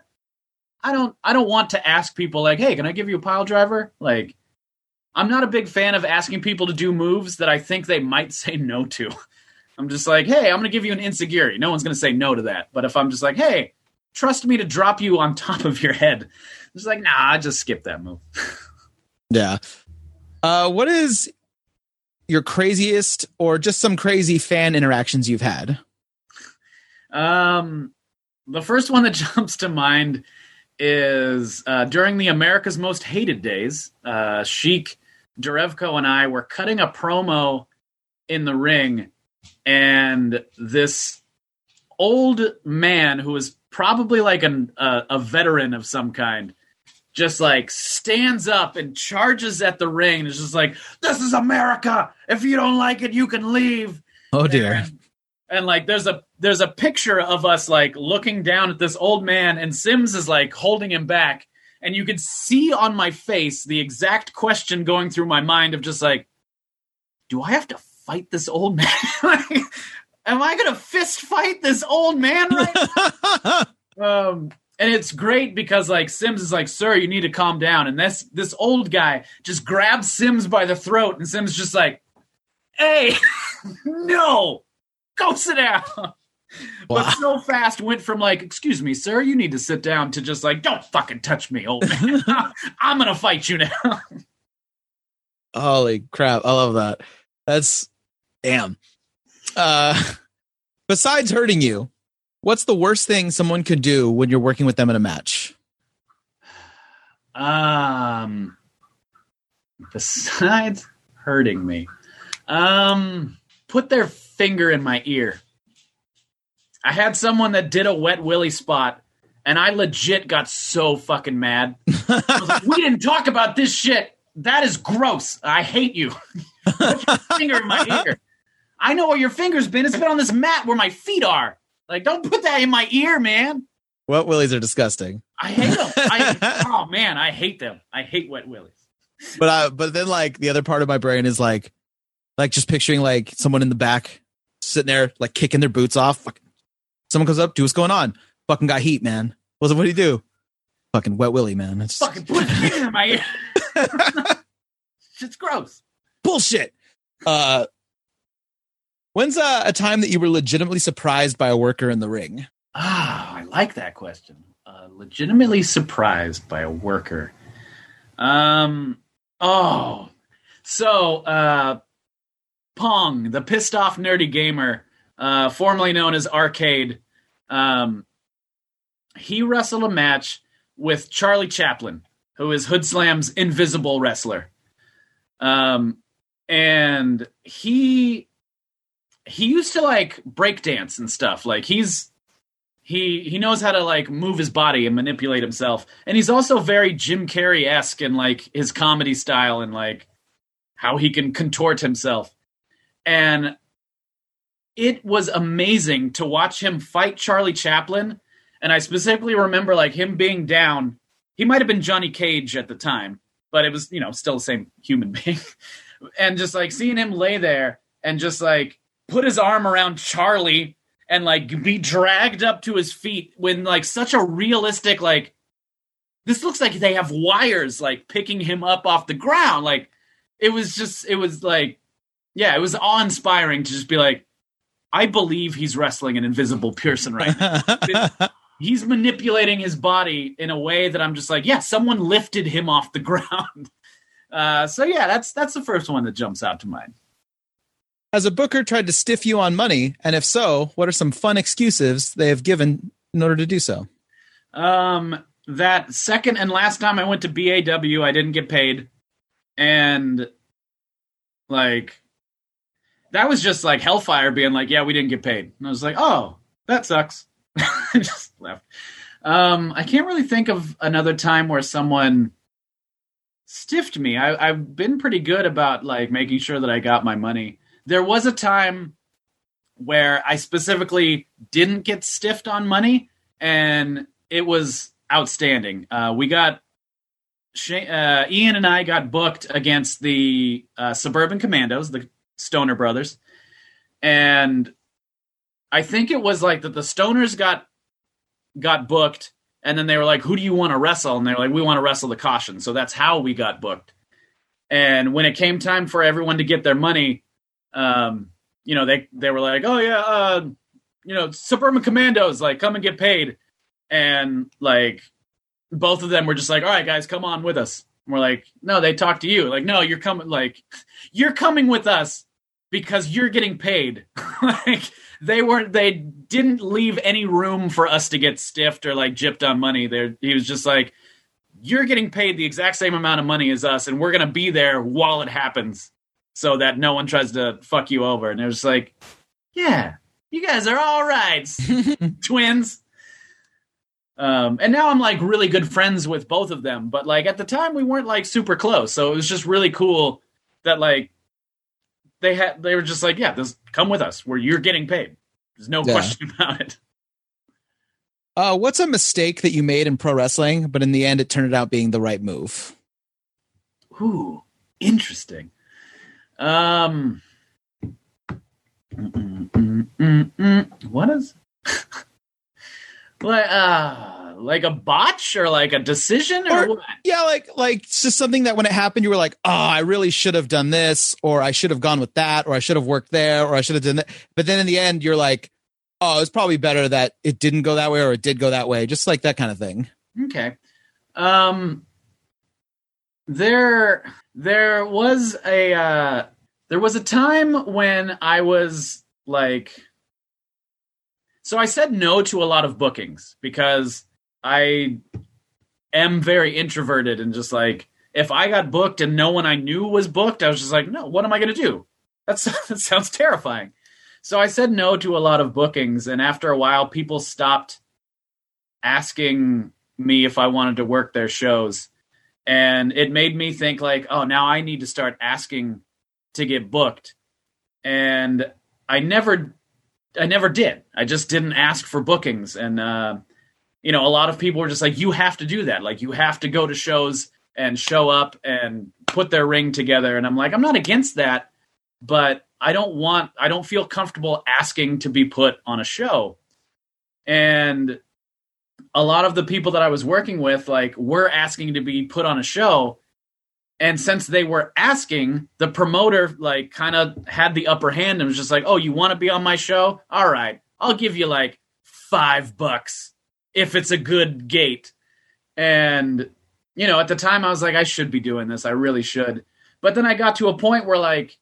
I don't I don't want to ask people like, hey, can I give you a pile driver? Like I'm not a big fan of asking people to do moves that I think they might [laughs] say no to. I'm just like, hey, I'm gonna give you an enzuigiri. No one's gonna say no to that. But if I'm just like, hey, trust me to drop you on top of your head, it's like, nah, I just skip that move. [laughs] yeah. Uh, what is your craziest or just some crazy fan interactions you've had? Um, the first one that [laughs] jumps to mind is uh, during the America's Most Hated days. Uh, Sheik Derevko and I were cutting a promo in the ring, and this old man who was probably like an, uh, a veteran of some kind just like stands up and charges at the ring is just like, "This is America. If you don't like it, you can leave." Oh dear. And, and like there's a there's a picture of us like looking down at this old man and Sims is like holding him back and you could see on my face the exact question going through my mind of just like do I have to fight this old man? [laughs] Am I going to fist fight this old man right now? [laughs] um and it's great because like Sims is like, "Sir, you need to calm down." And this this old guy just grabs Sims by the throat and Sims just like, "Hey, [laughs] no." Go sit down. Wow. But so fast went from like, excuse me, sir, you need to sit down to just like, don't fucking touch me, old man. [laughs] [laughs] I'm gonna fight you now. Holy crap. I love that. That's damn. Uh besides hurting you, what's the worst thing someone could do when you're working with them in a match? Um besides hurting me. Um put their finger in my ear. I had someone that did a wet willy spot, and I legit got so fucking mad. [laughs] like, we didn't talk about this shit. That is gross. I hate you. [laughs] put your finger in my ear. I know where your finger's been. It's been on this mat where my feet are. Like, don't put that in my ear, man. Wet willies are disgusting. I hate them. I, [laughs] oh man, I hate them. I hate wet willies. But I, but then like the other part of my brain is like, like just picturing like someone in the back sitting there like kicking their boots off. Fucking, someone comes up, do what's going on? Fucking got heat, man. What's what do you do? Fucking wet willy, man. It's fucking put it in my ear. [laughs] Shit's gross. Bullshit. Uh, when's uh, a time that you were legitimately surprised by a worker in the ring? Ah, I like that question. Uh, legitimately surprised by a worker. Um. Oh, so uh, Pong, the pissed off nerdy gamer, uh, formerly known as Arcade, um, he wrestled a match with Charlie Chaplin, who is Hood Slam's invisible wrestler. Um, and he he used to like break dance and stuff. Like he's he he knows how to like move his body and manipulate himself. And he's also very Jim Carrey esque in like his comedy style and like how he can contort himself and it was amazing to watch him fight Charlie Chaplin. And I specifically remember like him being down. He might have been Johnny Cage at the time, but it was, you know, still the same human [laughs] being. and just like seeing him lay there and just like put his arm around Charlie and like be dragged up to his feet when like such a realistic like this looks like they have wires like picking him up off the ground like it was just it was like yeah, it was awe inspiring to just be like, I believe he's wrestling an invisible person right now. [laughs] he's manipulating his body in a way that I'm just like, yeah, someone lifted him off the [laughs] ground. Uh, so yeah, that's that's the first one that jumps out to mind. Has a booker tried to stiff you on money? And if so, what are some fun excuses they have given in order to do so? Um, that second and last time I went to BAW, I didn't get paid. And like that was just like Hellfire being like, "Yeah, we didn't get paid," and I was like, "Oh, that sucks." [laughs] I just left. Um, I can't really think of another time where someone stiffed me. I, I've been pretty good about like making sure that I got my money. There was a time where I specifically didn't get stiffed on money, and it was outstanding. Uh, we got uh, Ian and I got booked against the uh, Suburban Commandos, the Stoner Brothers, and I think it was like that the Stoners got got booked, and then they were like, "Who do you want to wrestle?" And they were like, "We want to wrestle the Caution." So that's how we got booked. And when it came time for everyone to get their money, um, you know, they they were like, "Oh yeah, uh, you know, Suburban Commandos, like, come and get paid," and like both of them were just like, "All right, guys, come on with us." And we're like, "No, they talked to you." Like, "No, you're coming. Like, you're coming with us." because you're getting paid. [laughs] like they weren't they didn't leave any room for us to get stiffed or like gypped on money. There he was just like you're getting paid the exact same amount of money as us and we're to be there while it happens so that no one tries to fuck you over. And it was like, yeah, you guys are all right. [laughs] Twins. Um, and now I'm like really good friends with both of them, but like at the time we weren't like super close. So it was just really cool that like they had they were just like, yeah, this come with us where you're getting paid. There's no Yeah. question [laughs] about it. Uh, what's a mistake that you made in pro wrestling, but in the end it turned out being the right move? Ooh, interesting. Um, what is [laughs] like uh like a botch or like a decision or, Or- what? Yeah, like like it's just something that when it happened, you were like, oh, I really should have done this, or I should have gone with that, or I should have worked there, or I should have done that. But then in the end, you're like, oh, it's probably better that it didn't go that way or it did go that way, just like that kind of thing. Okay. Um there there was a uh there was a time when I was like so I said no to a lot of bookings because I am very introverted and just like if I got booked and no one I knew was booked, I was just like, no, what am I going to do? That's [laughs] that sounds terrifying. So I said no to a lot of bookings and after a while people stopped asking me if I wanted to work their shows. And it made me think like, oh, now I need to start asking to get booked. And I never I never did. I just didn't ask for bookings and uh you know, a lot of people were just like you have to do that. Like you have to go to shows and show up and put their ring together and I'm like, I'm not against that, but I don't want I don't feel comfortable asking to be put on a show. And a lot of the people that I was working with, like, were asking to be put on a show. And since they were asking, the promoter, like, kind of had the upper hand and was just like, oh, you want to be on my show? All right, I'll give you like five bucks if it's a good gate. And, you know, at the time I was like, I should be doing this. I really should. But then I got to a point where, like,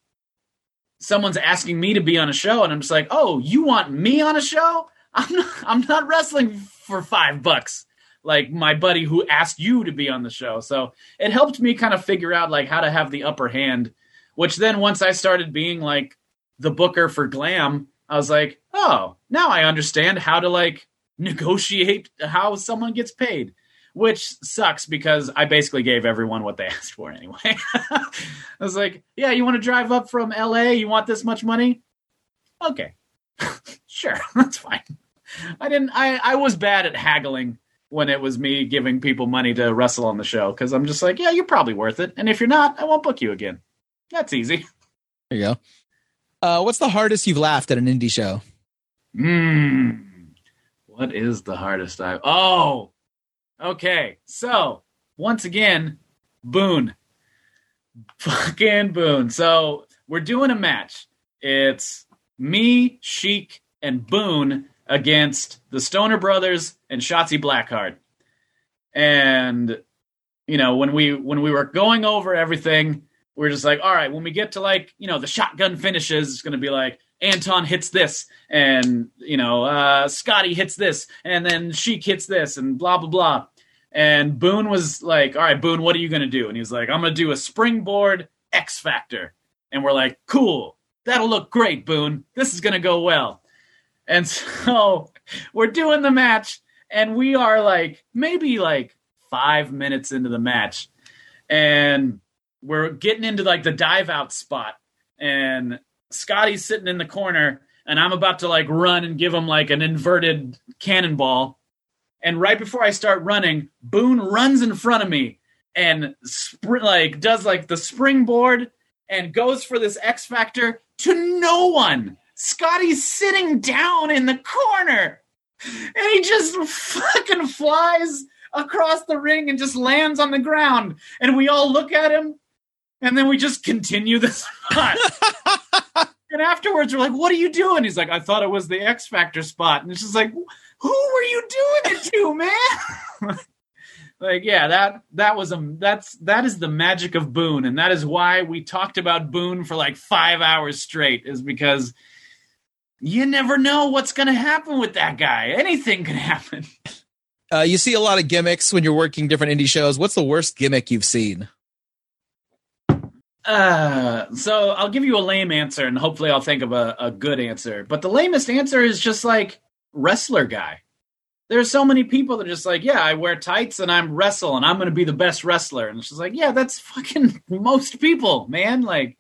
someone's asking me to be on a show, and I'm just like, oh, you want me on a show? I'm not, I'm not wrestling for five bucks like my buddy who asked you to be on the show. So it helped me kind of figure out like how to have the upper hand, which then once I started being like the booker for glam, I was like, oh, now I understand how to like negotiate how someone gets paid. Which sucks because I basically gave everyone what they [laughs] asked for anyway. [laughs] I was like, yeah, you want to drive up from LA? You want this much money? Okay. [laughs] sure, that's fine. I didn't I I was bad at haggling when it was me giving people money to wrestle on the show cuz I'm just like, yeah, you're probably worth it. And if you're not, I won't book you again. That's easy. There you go. Uh, what's the hardest you've laughed at an indie show? Mm. What is the hardest I Oh. Okay. So, once again, Boone. Fucking Boone. So, we're doing a match. It's me, Sheik, and Boone against the Stoner Brothers and Shotzi Blackheart. And you know, when we when we were going over everything, we are just like, all right, when we get to like, you know, the shotgun finishes, it's gonna be like Anton hits this, and you know, uh Scotty hits this, and then Sheik hits this, and blah blah blah. And Boone was like, all right, Boone, what are you gonna do? And he's like, I'm gonna do a springboard X Factor. And we're like, cool, that'll look great, Boone. This is gonna go well. And [laughs] so we're doing the match, and we are like maybe like five minutes into the match, and we're getting into like the dive out spot, and Scotty's sitting in the corner, and I'm about to like run and give him like an inverted cannonball. And right before I start running, Boone runs in front of me and like does like the springboard and goes for this X Factor to no one. Scotty's sitting down in the corner. And he just fucking flies across the ring and just lands on the ground. And we all look at him and then we just continue the [laughs] spot. and afterwards we're like, what are you doing? He's like, I thought it was the X Factor spot. And it's just like, who were you doing it to, man? [laughs] like yeah that that was a that's that is the magic of boone and that is why we talked about boone for like five hours straight is because you never know what's going to happen with that guy anything can happen [laughs] Uh, you see a lot of gimmicks when you're working different indie shows. What's the worst gimmick you've seen? uh so i'll give you a lame answer and hopefully i'll think of a, a good answer but the lamest answer is just like wrestler guy there's so many people that are just like, yeah, I wear tights and I'm wrestle and I'm going to be the best wrestler. And she's like, yeah, that's fucking [laughs] most people, man. Like,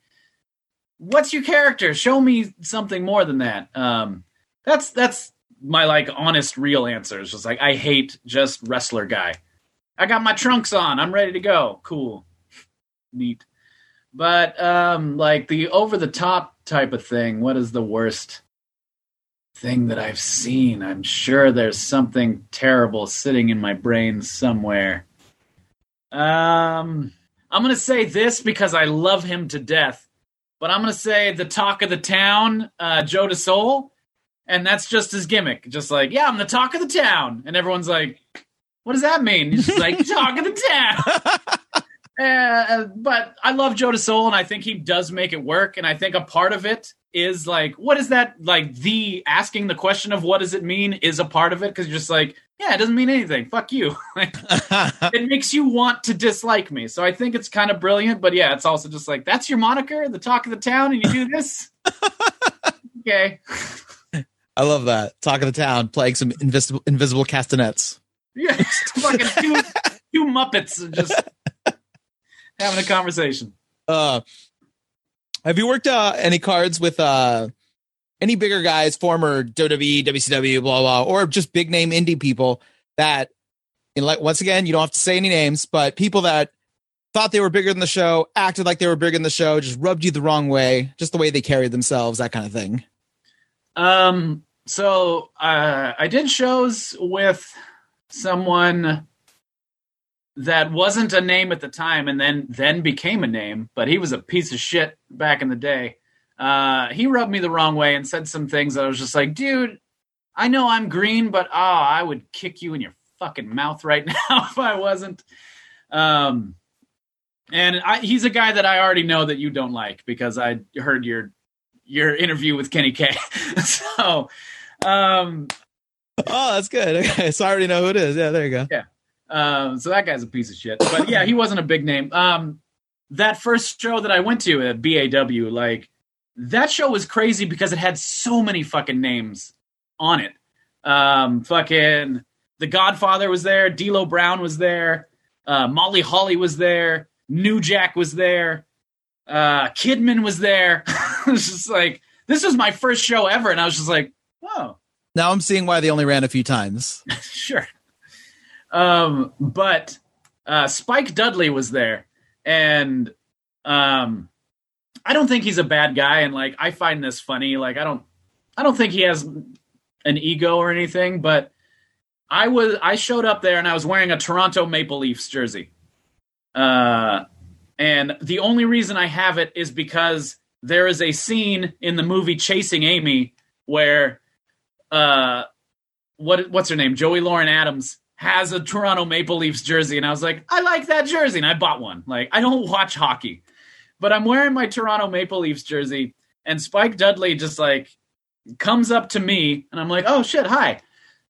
what's your character? Show me something more than that. Um, that's that's my like honest, real answer. It's just like I hate just wrestler guy. I got my trunks on. I'm ready to go. Cool, neat. But um, like the over the top type of thing. What is the worst? thing that I've seen. I'm sure there's something terrible sitting in my brain somewhere. Um, I'm going to say this because I love him to death, but I'm going to say the talk of the town, uh, Joe DeSoul, and that's just his gimmick. Just like, yeah, I'm the talk of the town, and everyone's like, what does that mean? He's just like, [laughs] talk of the town. [laughs] uh, but I love Joe DeSoul, and I think he does make it work, and I think a part of it is like what is that like the asking the question of what does it mean is a part of it because you're just like yeah it doesn't mean anything. Fuck you. [laughs] [laughs] It makes you want to dislike me. So i think it's kind of brilliant but yeah it's also just like that's your moniker the talk of the town and you do this? [laughs] Okay. I love that. Talk of the town playing some invisible invisible castanets. Yeah fucking two, two muppets just having a conversation. Uh have you worked uh, any cards with uh, any bigger guys, former WWE, WCW, blah blah, or just big name indie people that, know, like once again, you don't have to say any names, but people that thought they were bigger than the show, acted like they were bigger than the show, just rubbed you the wrong way, just the way they carried themselves, that kind of thing. Um. So uh, I did shows with someone that wasn't a name at the time and then then became a name, but he was a piece of shit back in the day. Uh, he rubbed me the wrong way and said some things that I was just like, dude, I know I'm green, but oh, I would kick you in your fucking mouth right [laughs] now if I wasn't. Um, and I, he's a guy that I already know that you don't like because I heard your your interview with Kenny K. [laughs] so, um, oh, that's good. [laughs] Okay, so I already know who it is. Yeah, there you go. Yeah. Um, so that guy's a piece of shit. But yeah, he wasn't a big name. Um, that first show that I went to at BAW, like that show was crazy because it had so many fucking names on it. Um, fucking The Godfather was there, D'Lo Brown was there, uh, Molly Holly was there, New Jack was there, uh, Kidman was there. [laughs] it was just like this was my first show ever, and I was just like, oh. Now I'm seeing why they only ran a few times. [laughs] sure. Um, but uh, Spike Dudley was there, and um, I don't think he's a bad guy. And like, I find this funny. Like, I don't, I don't think he has an ego or anything. But I was, I showed up there and I was wearing a Toronto Maple Leafs jersey. Uh, and the only reason I have it is because there is a scene in the movie Chasing Amy where, uh, what what's her name? Joey Lauren Adams has a Toronto Maple Leafs jersey, and I was like, I like that jersey, and I bought one. Like, I don't [laughs] watch hockey, but I'm wearing my Toronto Maple Leafs jersey, and Spike Dudley just like comes up to me, and I'm like, oh shit, hi,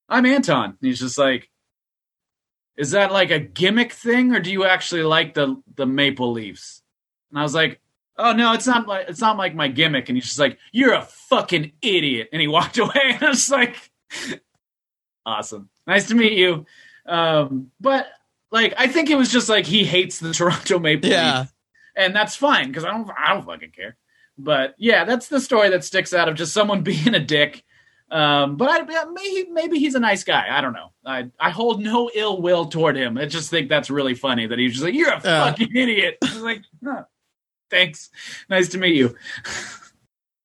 I'm Anton. And he's just like, is that like a gimmick thing, or do you actually like the the Maple Leafs? And I was like, oh no, it's not like it's not like my gimmick. And he's just like, you're a fucking idiot, and he walked [laughs] away, and I was like. awesome. Nice to meet you. Um, but like, I think it was just like he hates the [laughs] Toronto Maple yeah. Leafs, and that's fine because I don't, I don't fucking care. But yeah, that's the story that sticks out of just someone [laughs] being a dick. Um, but I, maybe maybe he's a nice guy. I don't know. I I hold no ill will toward him. I just think that's really funny that he's just like, "You're a uh. fucking idiot." [laughs] Like, oh, "Thanks, nice to meet you."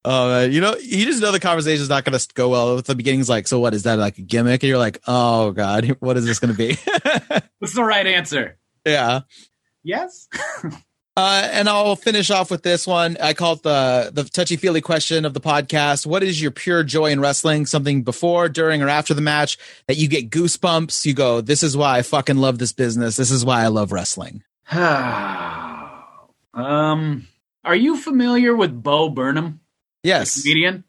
Oh, [laughs] man. you know, you just know the conversation is not going to go well. At the beginning's like, so what is that like a gimmick? And you're like, oh god, what is this going to be? What's the right answer? Yeah. Yes. Uh, and I'll finish off with this one. I call it the the touchy feely question of the podcast. What is your pure joy in wrestling? Something before, during, or after the match that you get goosebumps. You go, this is why I fucking love this business. This is why I love wrestling. [sighs] um, are you familiar with Bo Burnham? Yes. Comedian.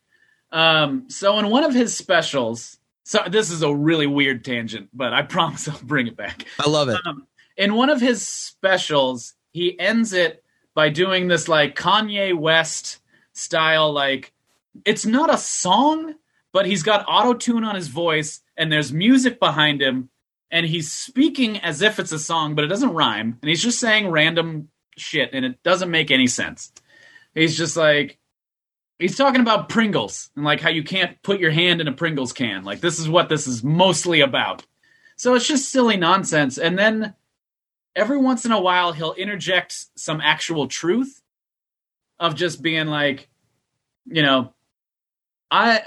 Um, so in one of his specials, so this is a really weird tangent, but I [laughs] promise I'll bring it back. I love it. Um, in one of his specials, he ends it by doing this like Kanye West style, like it's not a song, but he's got auto tune on his voice, and there's music behind him, and he's speaking as if it's a song, but it doesn't rhyme, and he's just saying random shit, and it doesn't make any sense. He's just like, he's talking about Pringles and like how you can't put your hand in a Pringles can. Like this is what this is mostly about. So it's just silly nonsense. And then every once in a while he'll interject some actual truth of just being like, you know, I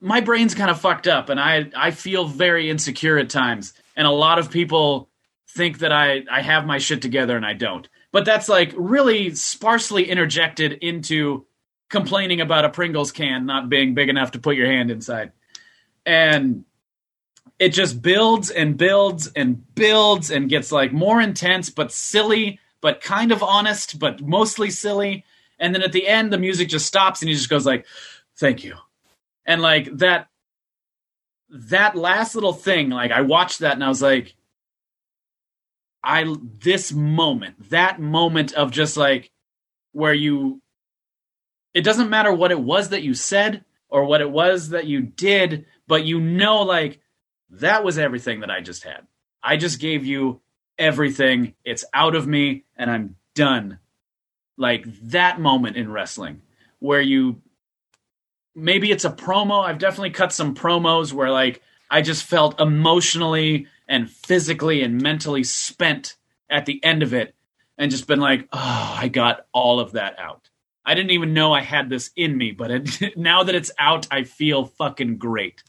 my brain's kind of fucked up and I I feel very insecure at times. And a lot of people think that I I have my shit together and I don't. But that's like really sparsely interjected into complaining about a Pringles can not being big enough to put your hand inside. And it just builds and builds and builds and gets like more intense but silly but kind of honest but mostly silly. And then at the end the music just stops and he just goes like thank you. And like that that last little thing like i watched that and i was like i this moment that moment of just like where you it doesn't matter what it was that you said or what it was that you did, but you know, like, that was everything that I just had. I just gave you everything. It's out of me and I'm done. Like that moment in wrestling where you maybe it's a promo. I've definitely cut some promos where like I just felt emotionally and physically and mentally spent at the end of it and just been like, oh, I got all of that out. I didn't even know I had this in me, but it, [laughs] now that it's out, I feel fucking great.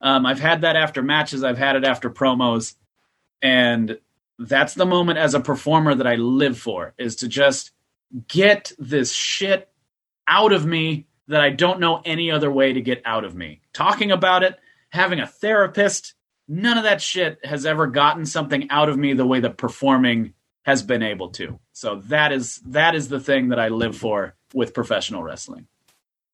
Um, I've had that after matches, I've had it after promos, and that's the moment as a performer that I live for is to just get this shit out of me that I don't know any other way to get out of me. Talking about it, having a therapist, none of that shit has ever gotten something out of me the way that performing has been able to. So that is that is the thing that I live for with professional wrestling.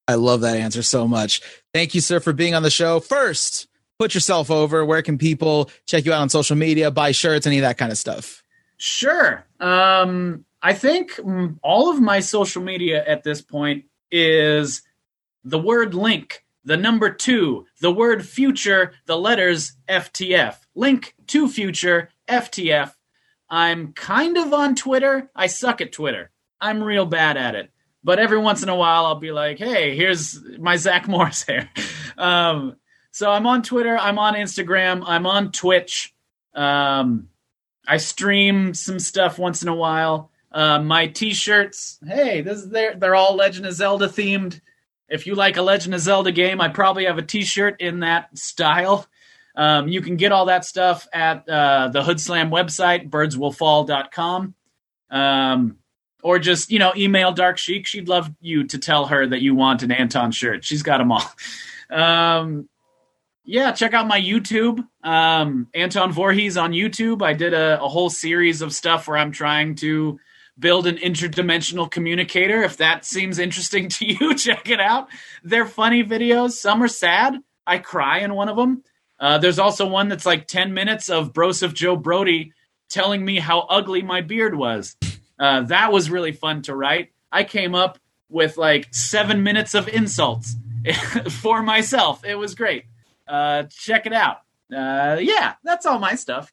I love that answer so much. Thank you, sir, for being on the show. First, put yourself over. Where can people check you out on social media, buy shirts, any of that kind of stuff? Sure. Um, I think all of my social media at this point is the word link, the number two, the word future, the letters FTF. Link to future, FTF. I'm kind of on Twitter. I suck at Twitter. I'm real bad at it but every once in a while I'll be like, hey, here's my Zach Morris hair. Um, so I'm on Twitter, I'm on Instagram, I'm on Twitch. Um, I stream some stuff once in a while. Uh, my T-shirts, hey, this is they're they're all Legend of Zelda themed. If you like a Legend of Zelda game, I probably have a T-shirt in that style. Um, you can get all that stuff at uh, the Hood Slam website, birdswillfall.com. Um, or just you know email Dark Sheik. She'd love you to tell her that you want an Anton shirt. She's got them all. Um, yeah, check out my YouTube, um, Anton Voorhees on YouTube. I did a, a, whole series of stuff where I'm trying to build an interdimensional communicator. If that seems interesting [laughs] to you, check it out. They're funny videos. Some are sad. I cry in one of them. Uh, there's also one that's like 10 minutes of Broseph Joe Brody telling me how ugly my beard was. Uh, that was really fun to write. I came up with like seven minutes of insults [laughs] for myself. It was great. Uh, check it out. Uh, yeah, that's all my stuff.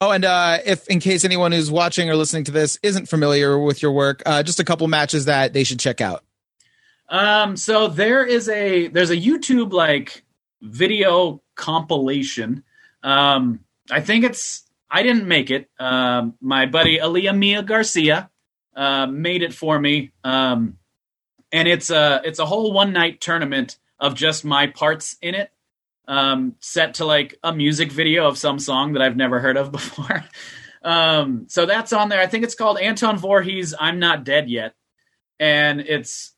Oh, and uh, if in case anyone who's watching or listening to this isn't familiar with your work, uh, just a couple matches that they should check out. Um, so there is a there's a YouTube like video compilation. Um, I think it's I didn't make it. Um, my buddy Aliyah Mia Garcia uh, made it for me, um, and it's a it's a whole one night tournament of just my parts in it, um, set to like a music video of some song that I've never heard of [laughs] before. Um, so that's on there. I think it's called Anton Voorhees. I'm not dead yet, and it's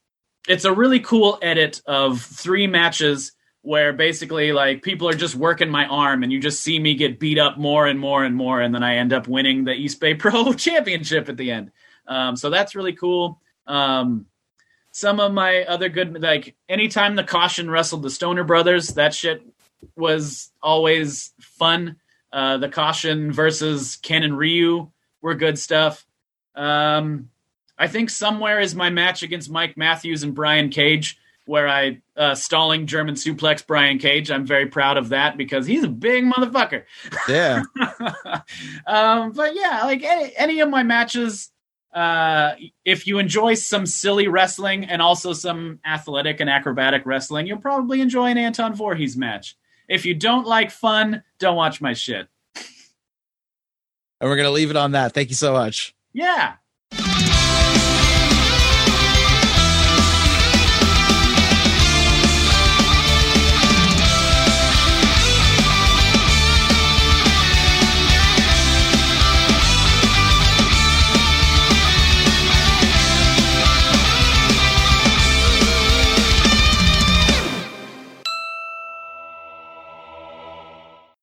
it's a really cool edit of three matches where basically like people are just working my arm and you just see me get beat up more and more and more and then I end up winning the East Bay [laughs] Pro championship at the end. Um, so that's really cool. Um, some of my other good like anytime the caution wrestled the Stoner brothers, that shit was always fun. Uh, the caution versus Ken and Ryu were good stuff. Um, I think somewhere is my match against Mike Matthews and Brian Cage where I uh, stalling German suplex Brian Cage. I'm very proud of that because he's a big motherfucker. Yeah. [laughs] um, but yeah, like any, any of my matches, uh, if you enjoy some silly wrestling and also some athletic and acrobatic wrestling, you'll probably enjoy an Anton Voorhees match. If you don't like fun, don't watch my shit. And we're going to leave it on that. Thank you so much. Yeah.